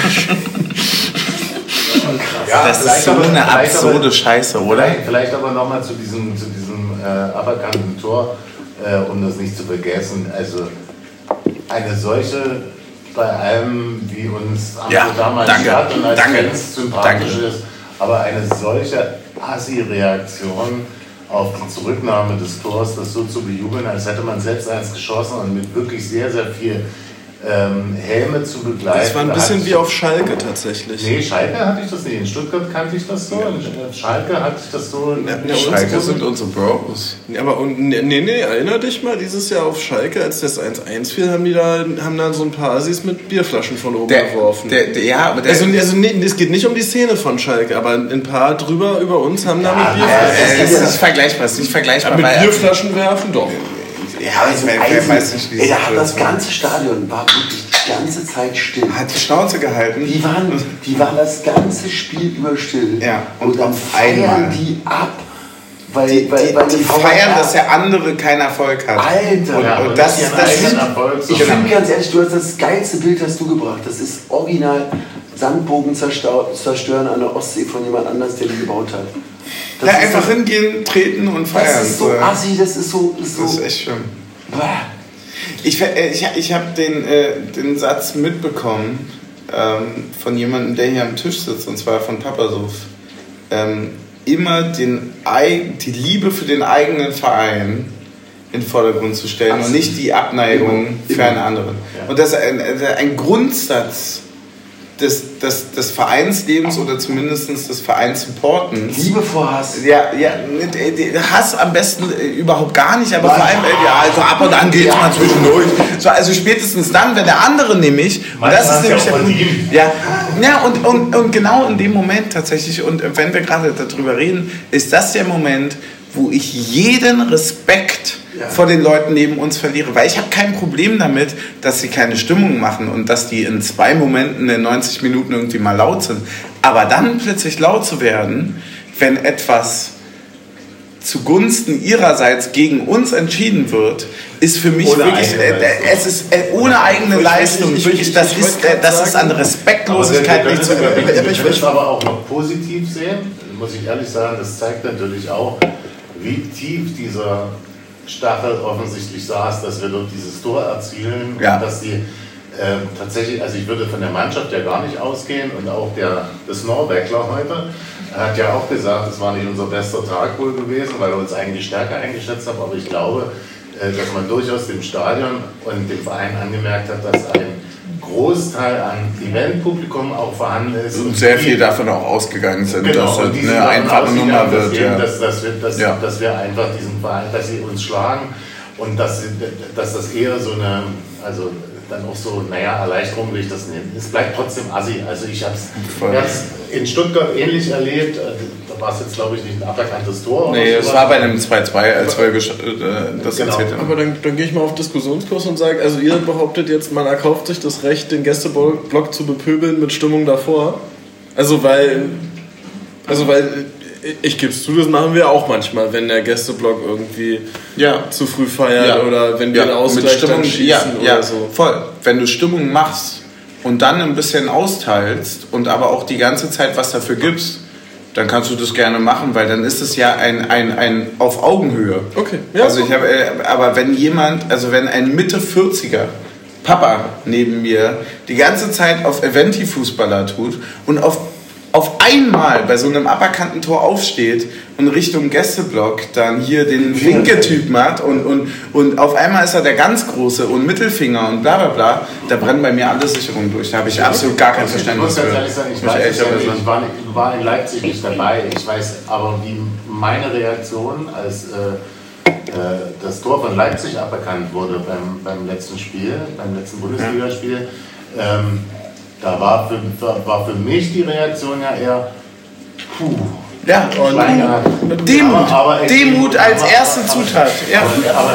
Ja, Das ist so aber- eine absurde aber- Scheiße, oder? Vielleicht, vielleicht aber nochmal zu diesem, zu diesem äh, aberkannten Tor, äh, um das nicht zu vergessen. Also eine solche, bei allem, wie uns Ja, Amsterdam als danke, Stadt und als danke, Fans sympathisch danke. ist, aber eine solche Assi-Reaktion auf die Zurücknahme des Tors, das so zu bejubeln, als hätte man selbst eins geschossen und mit wirklich sehr, sehr viel ähm, Helme zu begleiten. das war ein bisschen wie auf Schalke tatsächlich. Nee, Schalke hatte ich das nicht. In Stuttgart kannte ich das so. In Schalke hatte ich das so. Ja, ja, Schalke sind unsere Bros. Ja, aber und, nee, nee, nee, erinner dich mal, dieses Jahr auf Schalke, als das 1-1 fiel, haben die da haben dann so ein paar Assis mit Bierflaschen von oben Der, geworfen. der, der, ja, aber der, also, also nee, es geht nicht um die Szene von Schalke, aber ein paar drüber über uns haben da mit äh, Bierflaschen. es ist nicht vergleichbar, es ist nicht vergleichbar. Ja, mit weil- Bierflaschen werfen, doch. Ja, ich weiß, wer weiß nicht, wie Ey, da hat das ist. ganze Stadion war wirklich die ganze Zeit still. Hat die Schnauze gehalten. Die waren, die waren das ganze Spiel über still. Ja, Und, und dann auf feiern einmal. die ab. Weil, Die, weil, die, weil die VfR feiern, dass der andere keinen Erfolg hat. Alter. Ja, Und und das das eigenen ist- Erfolg, Ich sondern- finde ganz ehrlich, du hast das geilste Bild hast du gebracht. Das ist original Sandbogen zerstören an der Ostsee von jemand anders, der die gebaut hat. Das Ja, einfach so, hingehen, treten und feiern. Das ist so assi, das ist so. ist so Das ist echt schön. Bah. Ich, äh, ich, ich habe den, äh, den Satz mitbekommen ähm, von jemandem, der hier am Tisch sitzt, und zwar von Papasuff. Ähm, immer den, die Liebe für den eigenen Verein in den Vordergrund zu stellen und nicht die Abneigung Immer. für einen anderen. Ja. Und das ist ein, ein Grundsatz, des, des, des Vereinslebens oder zumindest des Vereinssupportens. Liebe vor Hass. Ja, ja, äh, Hass am besten äh, überhaupt gar nicht, aber vor allem, äh, ja, also ab und an geht es mal zwischendurch. So, also spätestens dann, wenn der andere nämlich, und das ist nämlich der Punkt, ja, ja und, und, und genau in dem Moment tatsächlich, und wenn wir gerade darüber reden, ist das der Moment, wo ich jeden Respekt ja. vor den Leuten neben uns verliere. Weil ich habe kein Problem damit, dass sie keine Stimmung machen und dass die in zwei Momenten in 90 Minuten irgendwie mal laut sind. Aber dann plötzlich laut zu werden, wenn etwas zugunsten ihrerseits gegen uns entschieden wird, ist für mich ohne wirklich, äh, es ist äh, ohne eigene ich, Leistung, ich, wirklich, das, ist, äh, das ist an Respektlosigkeit nicht zu überbieten. Ich es aber auch noch positiv sehen, muss ich ehrlich sagen, das zeigt natürlich auch, wie tief dieser Stachel offensichtlich saß, dass wir dort dieses Tor erzielen ja. und dass die äh, tatsächlich, also ich würde von der Mannschaft ja gar nicht ausgehen und auch der, des Norbeckler heute hat ja auch gesagt, es war nicht unser bester Tag wohl gewesen, weil er uns eigentlich stärker eingeschätzt hat, aber ich glaube, äh, dass man durchaus dem Stadion und dem Verein angemerkt hat, dass ein Großteil an Eventpublikum auch vorhanden ist. Und sehr viel davon auch ausgegangen sind, genau, dass es eine einfache Nummer wird. ja. dass, dass, wir, dass, ja. dass wir einfach diesen Verein, dass sie uns schlagen und dass, dass das eher so eine, also dann auch so, naja, Erleichterung will ich das nehmen. Es bleibt trotzdem assi. Also ich habe es in Stuttgart ähnlich erlebt. Da war es jetzt, glaube ich, nicht ein aberkanntes Tor. Nee, es war bei einem 2-2, als wir äh, das genau. erzählt haben. Aber dann, dann gehe ich mal auf Diskussionskurs und sage, also ihr behauptet jetzt, man erkauft sich das Recht, den Gästeblock zu bepöbeln mit Stimmung davor. Also weil, also weil ich gebe es zu, das machen wir auch manchmal, wenn der Gästeblock irgendwie ja. zu früh feiert ja. oder wenn wir ja. einen Ausgleich Stimmung, dann schießen ja, oder ja. so. Voll. Wenn du Stimmung machst und dann ein bisschen austeilst und aber auch die ganze Zeit was dafür gibst, dann kannst du das gerne machen, weil dann ist es ja ein, ein, ein auf Augenhöhe. Okay. Ja, also ich habe, äh, aber wenn jemand, also wenn ein Mitte 40er Papa neben mir die ganze Zeit auf Eventi-Fußballer tut und auf auf einmal bei so einem aberkannten Tor aufsteht und Richtung Gästeblock dann hier den Winke-Typ macht und, und, und auf einmal ist er der ganz Große und Mittelfinger und bla bla bla, da brennen bei mir alle Sicherungen durch. Da habe ich absolut gar kein Verständnis für. Ich, ich, weiß, ja nicht, ich, war, ich war in Leipzig nicht dabei, ich weiß aber, wie meine Reaktion als äh, äh, das Tor von Leipzig aberkannt wurde beim, beim letzten Spiel, beim letzten Bundesligaspiel. Ähm, da war für, war für mich die Reaktion ja eher, puh. Ja, und Demut. Aber, aber Demut als aber, erste Zutat. Ja. Aber,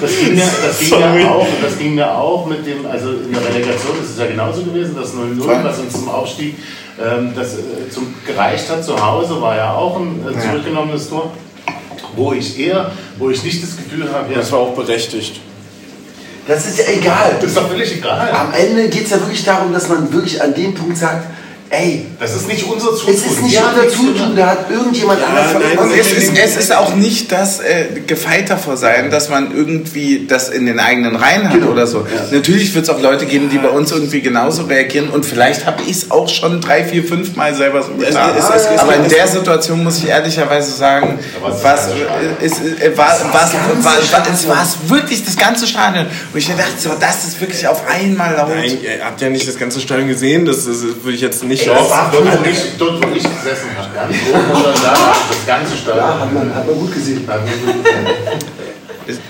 das ging, ja, das, ging ja auch, das ging ja auch mit dem, also in der Relegation ist es ja genauso gewesen, das 0-0, was uns zum Aufstieg ähm, das, äh, zum, gereicht hat zu Hause, war ja auch ein äh, zurückgenommenes Tor, wo ich eher, wo ich nicht das Gefühl habe, ja, das war auch berechtigt. Das ist ja egal. Das ist doch völlig egal. Am Ende geht es ja wirklich darum, dass man wirklich an dem Punkt sagt, ey, das ist nicht unser Zutun. Es ist nicht ja, unser Zutun, da hat irgendjemand ja, anders von es ist, es ist auch nicht das äh, gefeit davor sein, dass man irgendwie das in den eigenen Reihen hat genau. oder so. Ja. Natürlich wird es auch Leute geben, die bei uns irgendwie genauso reagieren und vielleicht habe ich es auch schon drei, vier, fünf Mal selber so getan. Es, es, es, Aber in der Situation muss ich ehrlicherweise sagen, was, es, äh, war, was, war, war, es wirklich das ganze Stadion. Und ich dachte so, das ist wirklich auf einmal laut. Nein, ihr habt ja nicht das ganze Stadion gesehen, das, das würde ich jetzt nicht nicht Ey, auf. Dort, wo ich, dort, wo ich gesessen habe, ganz oben und dann da, das ganze Stadion. Ja, hat man, hat man gut gesehen.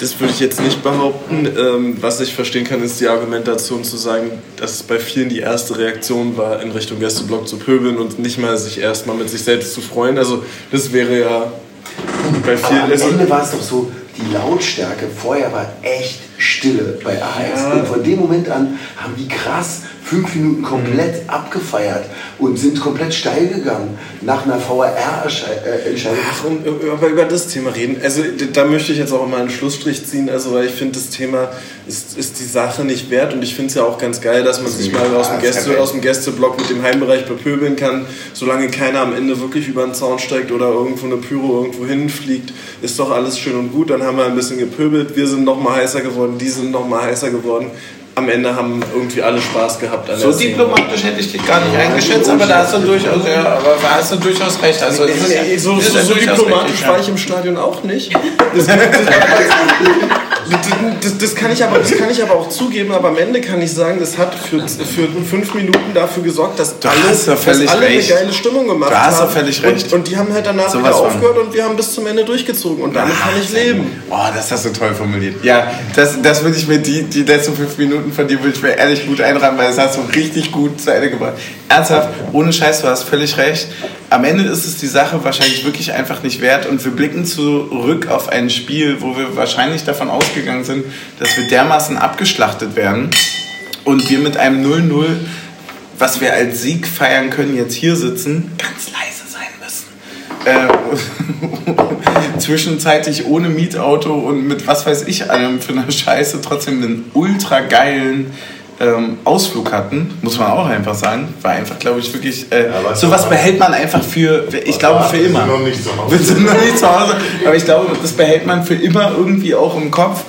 Das würde ich jetzt nicht behaupten. Ähm, was ich verstehen kann, ist die Argumentation zu sagen, dass es bei vielen die erste Reaktion war, in Richtung Gästeblock zu pöbeln und nicht mal sich erstmal mit sich selbst zu freuen. Also das wäre ja bei vielen... Aber am Ende war es doch so, die Lautstärke vorher war echt Stille bei AHS. Ja. Und von dem Moment an haben die krass fünf Minuten komplett mhm. abgefeiert und sind komplett steil gegangen nach einer VRR-Entscheidung. Ach, um über, über das Thema reden. Also da möchte ich jetzt auch mal einen Schlussstrich ziehen, also weil ich finde, das Thema ist, ist die Sache nicht wert und ich finde es ja auch ganz geil, dass man sich mal aus dem, Gäste, aus dem Gästeblock mit dem Heimbereich bepöbeln kann, solange keiner am Ende wirklich über den Zaun steigt oder irgendwo eine Pyro irgendwo hinfliegt, ist doch alles schön und gut. Dann haben wir ein bisschen gepöbelt, wir sind noch mal heißer geworden, die sind noch mal heißer geworden am Ende haben irgendwie alle Spaß gehabt. so diplomatisch hätte ich dich gar nicht eingeschätzt, aber da hast du durchaus, ja, aber da hast du durchaus recht. Also, nee, nee, so, so, so diplomatisch war ich im Stadion auch nicht. Das, das, Das, das, kann ich aber, das kann ich aber auch zugeben, aber am Ende kann ich sagen, das hat für, für fünf Minuten dafür gesorgt, dass Du alle, hast doch dass alle recht. eine geile Stimmung gemacht Du hast haben. völlig recht. Und, und die haben halt danach Sowas wieder aufgehört und wir haben bis zum Ende durchgezogen. Und damit kann ich leben. Oh, das hast du toll formuliert. Ja, das, das würde ich mir, die, die letzten fünf Minuten von dir würde ich mir ehrlich gut einrahmen, weil das hast du richtig gut zu Ende gebracht. Ernsthaft, ohne Scheiß, du hast völlig recht. Am Ende ist es die Sache wahrscheinlich wirklich einfach nicht wert und wir blicken zurück auf ein Spiel, wo wir wahrscheinlich davon ausgegangen sind, dass wir dermaßen abgeschlachtet werden und wir mit einem 0-0, was wir als Sieg feiern können, jetzt hier sitzen, ganz leise sein müssen. Äh, zwischenzeitlich ohne Mietauto und mit was weiß ich allem für eine Scheiße trotzdem einen ultra geilen ähm, Ausflug hatten, muss man auch einfach sagen. War einfach, glaube ich, wirklich. Äh, aber sowas so- behält man einfach für, ich glaube, für Wir sind immer. noch nicht zu Hause. Wir sind noch nicht zu Hause, aber ich glaube, das behält man für immer irgendwie auch im Kopf.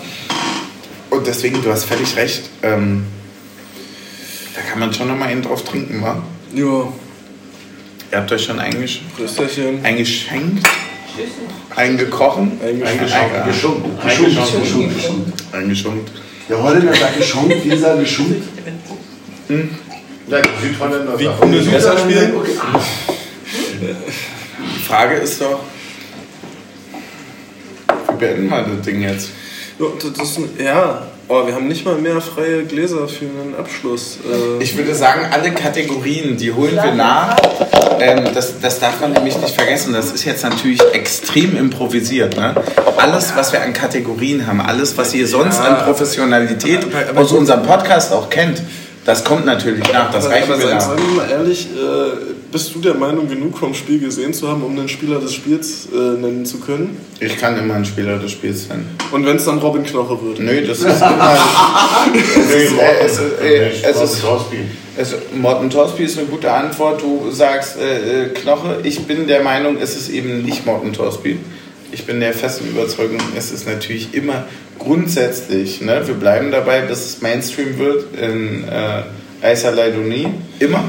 Und deswegen, du hast völlig recht. Ähm, da kann man schon noch mal einen drauf trinken, wa? Jo, Ihr habt euch schon eingesch eingeschenkt, eingekochen. Geschunkt. Geschunkt. Geschunkt. Eingeschunkt. Der Holländer sagt geschunkt, wir sagen geschunkt. Ja, die Südholländer Wie ist besser spielen? Okay. Die Frage ist doch, wie beenden wir das Ding jetzt? Ja, das ist, ja, oh, wir haben nicht mal mehr freie Gläser für einen Abschluss. Äh, Ich würde sagen, alle Kategorien, die holen wir nach. Ähm, das, das darf man nämlich nicht vergessen. Das ist jetzt natürlich extrem improvisiert. Ne? Alles, was wir an Kategorien haben, alles, was ihr sonst an Professionalität aber- aber- aus unserem Podcast auch kennt, das kommt natürlich nach. Das aber, reichen aber nach. seien wir mal ehrlich, äh, bist du der Meinung, genug vom Spiel gesehen zu haben, um den Spieler des Spiels äh, nennen zu können? Ich kann immer ein Spieler des Spiels sein. Und wenn es dann Robin Knoche wird? Nö, das ist immer. es ist, äh, es, ist, äh, es. Also, Morten Torsby ist eine gute Antwort. Du sagst äh, äh, Knoche. Ich bin der Meinung, es ist eben nicht Morten Torsby. Ich bin der festen Überzeugung, es ist natürlich immer grundsätzlich, ne, wir bleiben dabei, bis es Mainstream wird in äh, Eiser Leidonie. Immer.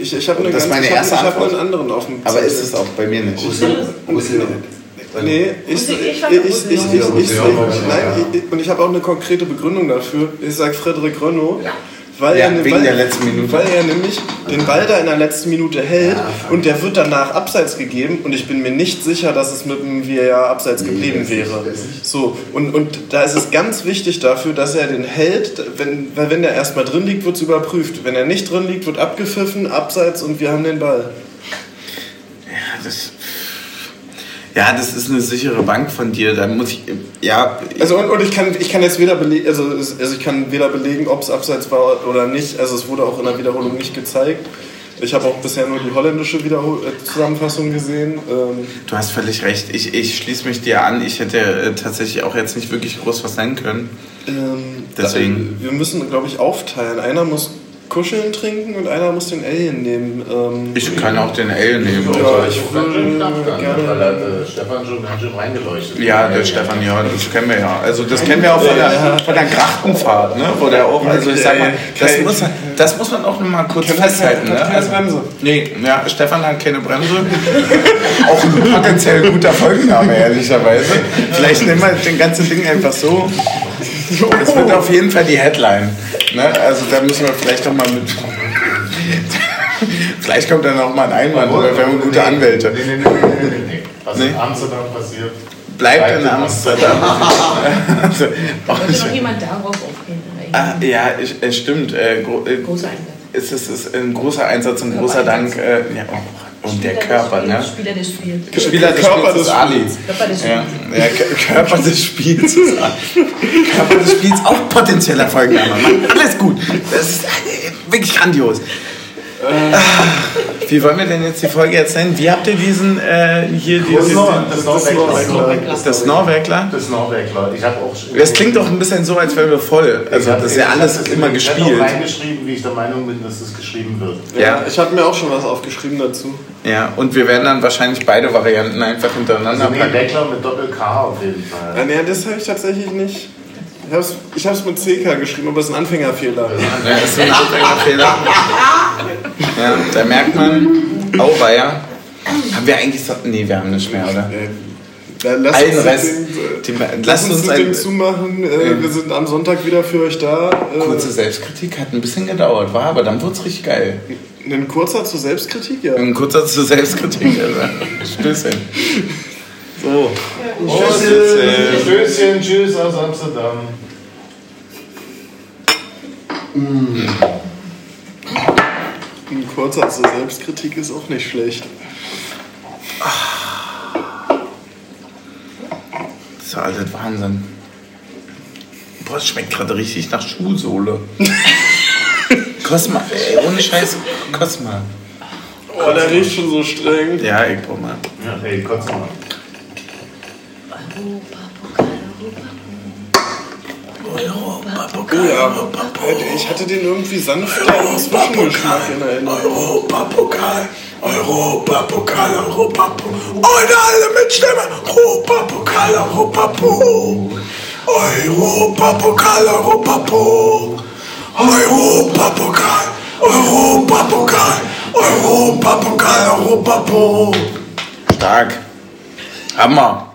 Ich, ich habe eine Das ist meine ich hab, erste ich hab Antwort. einen anderen auf dem Aber Zettel. ist es auch bei mir nicht. Nee, ich, ich, ich ich, ich, ich, ich, ich, nein, ich, und ich habe auch eine konkrete Begründung dafür. Ich sage Frederik Renault, weil, Ja, er, wegen weil, der letzten Minute. weil er nämlich den Ball da in der letzten Minute hält und der wird danach abseits gegeben und ich bin mir nicht sicher, dass es mit dem VAR abseits geblieben wäre. So, und, und da ist es ganz wichtig dafür, dass er den hält, wenn, weil wenn der erstmal drin liegt, wird es überprüft. Wenn er nicht drin liegt, wird abgepfiffen, abseits und wir haben den Ball. Ja, das, ja, das ist eine sichere Bank von dir. Da muss ich. Ja, Also und, und ich kann ich kann jetzt weder belegen, also, also ich kann weder belegen, ob es abseits war oder nicht. Also es wurde auch in der Wiederholung nicht gezeigt. Ich habe auch bisher nur die holländische Wiederhol äh, Zusammenfassung gesehen. Ähm, Du hast völlig recht. Ich, ich schließe mich dir an. Ich hätte äh, tatsächlich auch jetzt nicht wirklich groß was nennen können. ähm, Deswegen. Da, wir müssen, glaube ich, aufteilen. Einer muss Kuscheln trinken und einer muss den Alien nehmen. Ähm, Ich kann auch den L nehmen. Ja, ich Ganz schön würde gerne- weil hat äh, Stefan schon ganz schön reingeleuchtet. Ja, der Stefan, ja, das kennen wir ja. Also das kennen wir auch von der, von der Grachtenfahrt, ne? Wo der auch, also ich sag mal, das muss, das muss man auch noch mal kurz festhalten, ne? keine Also, Bremse. nee, ja, Stefan hat keine Bremse. auch ein potenziell guter Folgenname, ehrlicherweise. Vielleicht nehmen wir den ganzen Ding einfach so. Das wird auf jeden Fall die Headline. Ne? Also da müssen wir vielleicht noch mal mit... Vielleicht kommt dann auch mal ein Einwand, oder wir haben gute Anwälte. Nee, nee, nee, nee, nee, nee. Was Nee. in Amsterdam passiert, Bleibt in Amsterdam. also, nicht- noch jemand darauf aufgehen? Ah, ja, stimmt. Äh, gro äh, Großer Einsatz. Es ist, es ist ein großer Einsatz und großer Dank. Äh, ja, oh, und der Körper, ne? Spieler des Spiels. Spieler des Körper Spiels des ist Ali. Körper des Ja, Spiels. ja, K- Körper des Spiels ist Ali. Körper des Spiels, auch potenzieller Folgenname. Mann, alles gut. Das ist äh, wirklich grandios. Ah, Wie wollen wir denn jetzt die Folge jetzt nennen? Wie habt ihr diesen äh, hier Das diesen, Nor- das Norwegler. das Norwegler? Das Norwegler. Ich habe auch schon- Das klingt doch ein bisschen so, als wären wir voll. Also Ich hab- das ist ja ich hab alles immer in gespielt. auch reingeschrieben, wie ich der Meinung bin, dass es geschrieben wird. Ja. Ich habe mir auch schon was aufgeschrieben dazu. Ja, und wir werden dann wahrscheinlich beide Varianten einfach hintereinander Also nee, packen. Weckler mit Doppel-K auf jeden Fall. Äh, nee, das habe ich tatsächlich nicht. Ich habe es ich hab's mit CK geschrieben, aber es ist ein Anfängerfehler. Ja, das ist ein Anfängerfehler. Ja, da merkt man, oh weia. Haben wir eigentlich so. Nee, wir haben nicht mehr, oder? Äh, Dann lass Allen uns Rest. Die- äh, lass lass uns uns Ding zumachen. Äh, wir sind am Sonntag wieder für euch da. Äh, Kurze Selbstkritik hat ein bisschen gedauert, war, aber dann wurde es richtig geil. Ein kurzer zur Selbstkritik, ja. Ein kurzer zur Selbstkritik. Also. Stößchen. So. Stößchen, Stößchen, tschüss aus Amsterdam. Ein kurzer zur Selbstkritik ist auch nicht schlecht. Das ist ja alles Wahnsinn. Boah, es schmeckt gerade richtig nach Schuhsohle. Cosma, ey, ohne Scheiß, Cosma. Oh, der riecht schon so streng. Ja, ich brauch mal. Ja, ey, kotz Oh ja, ich hatte den irgendwie sanfter im Zwischengeschmack in Erinnerung. Europapokal, Europapokal, Europapokal. Und alle mit Stimme. Europapokal, Europapokal. Europapokal, Europapokal. Europapokal, Europapokal, Europapokal, Europapokal. Stark. Hammer.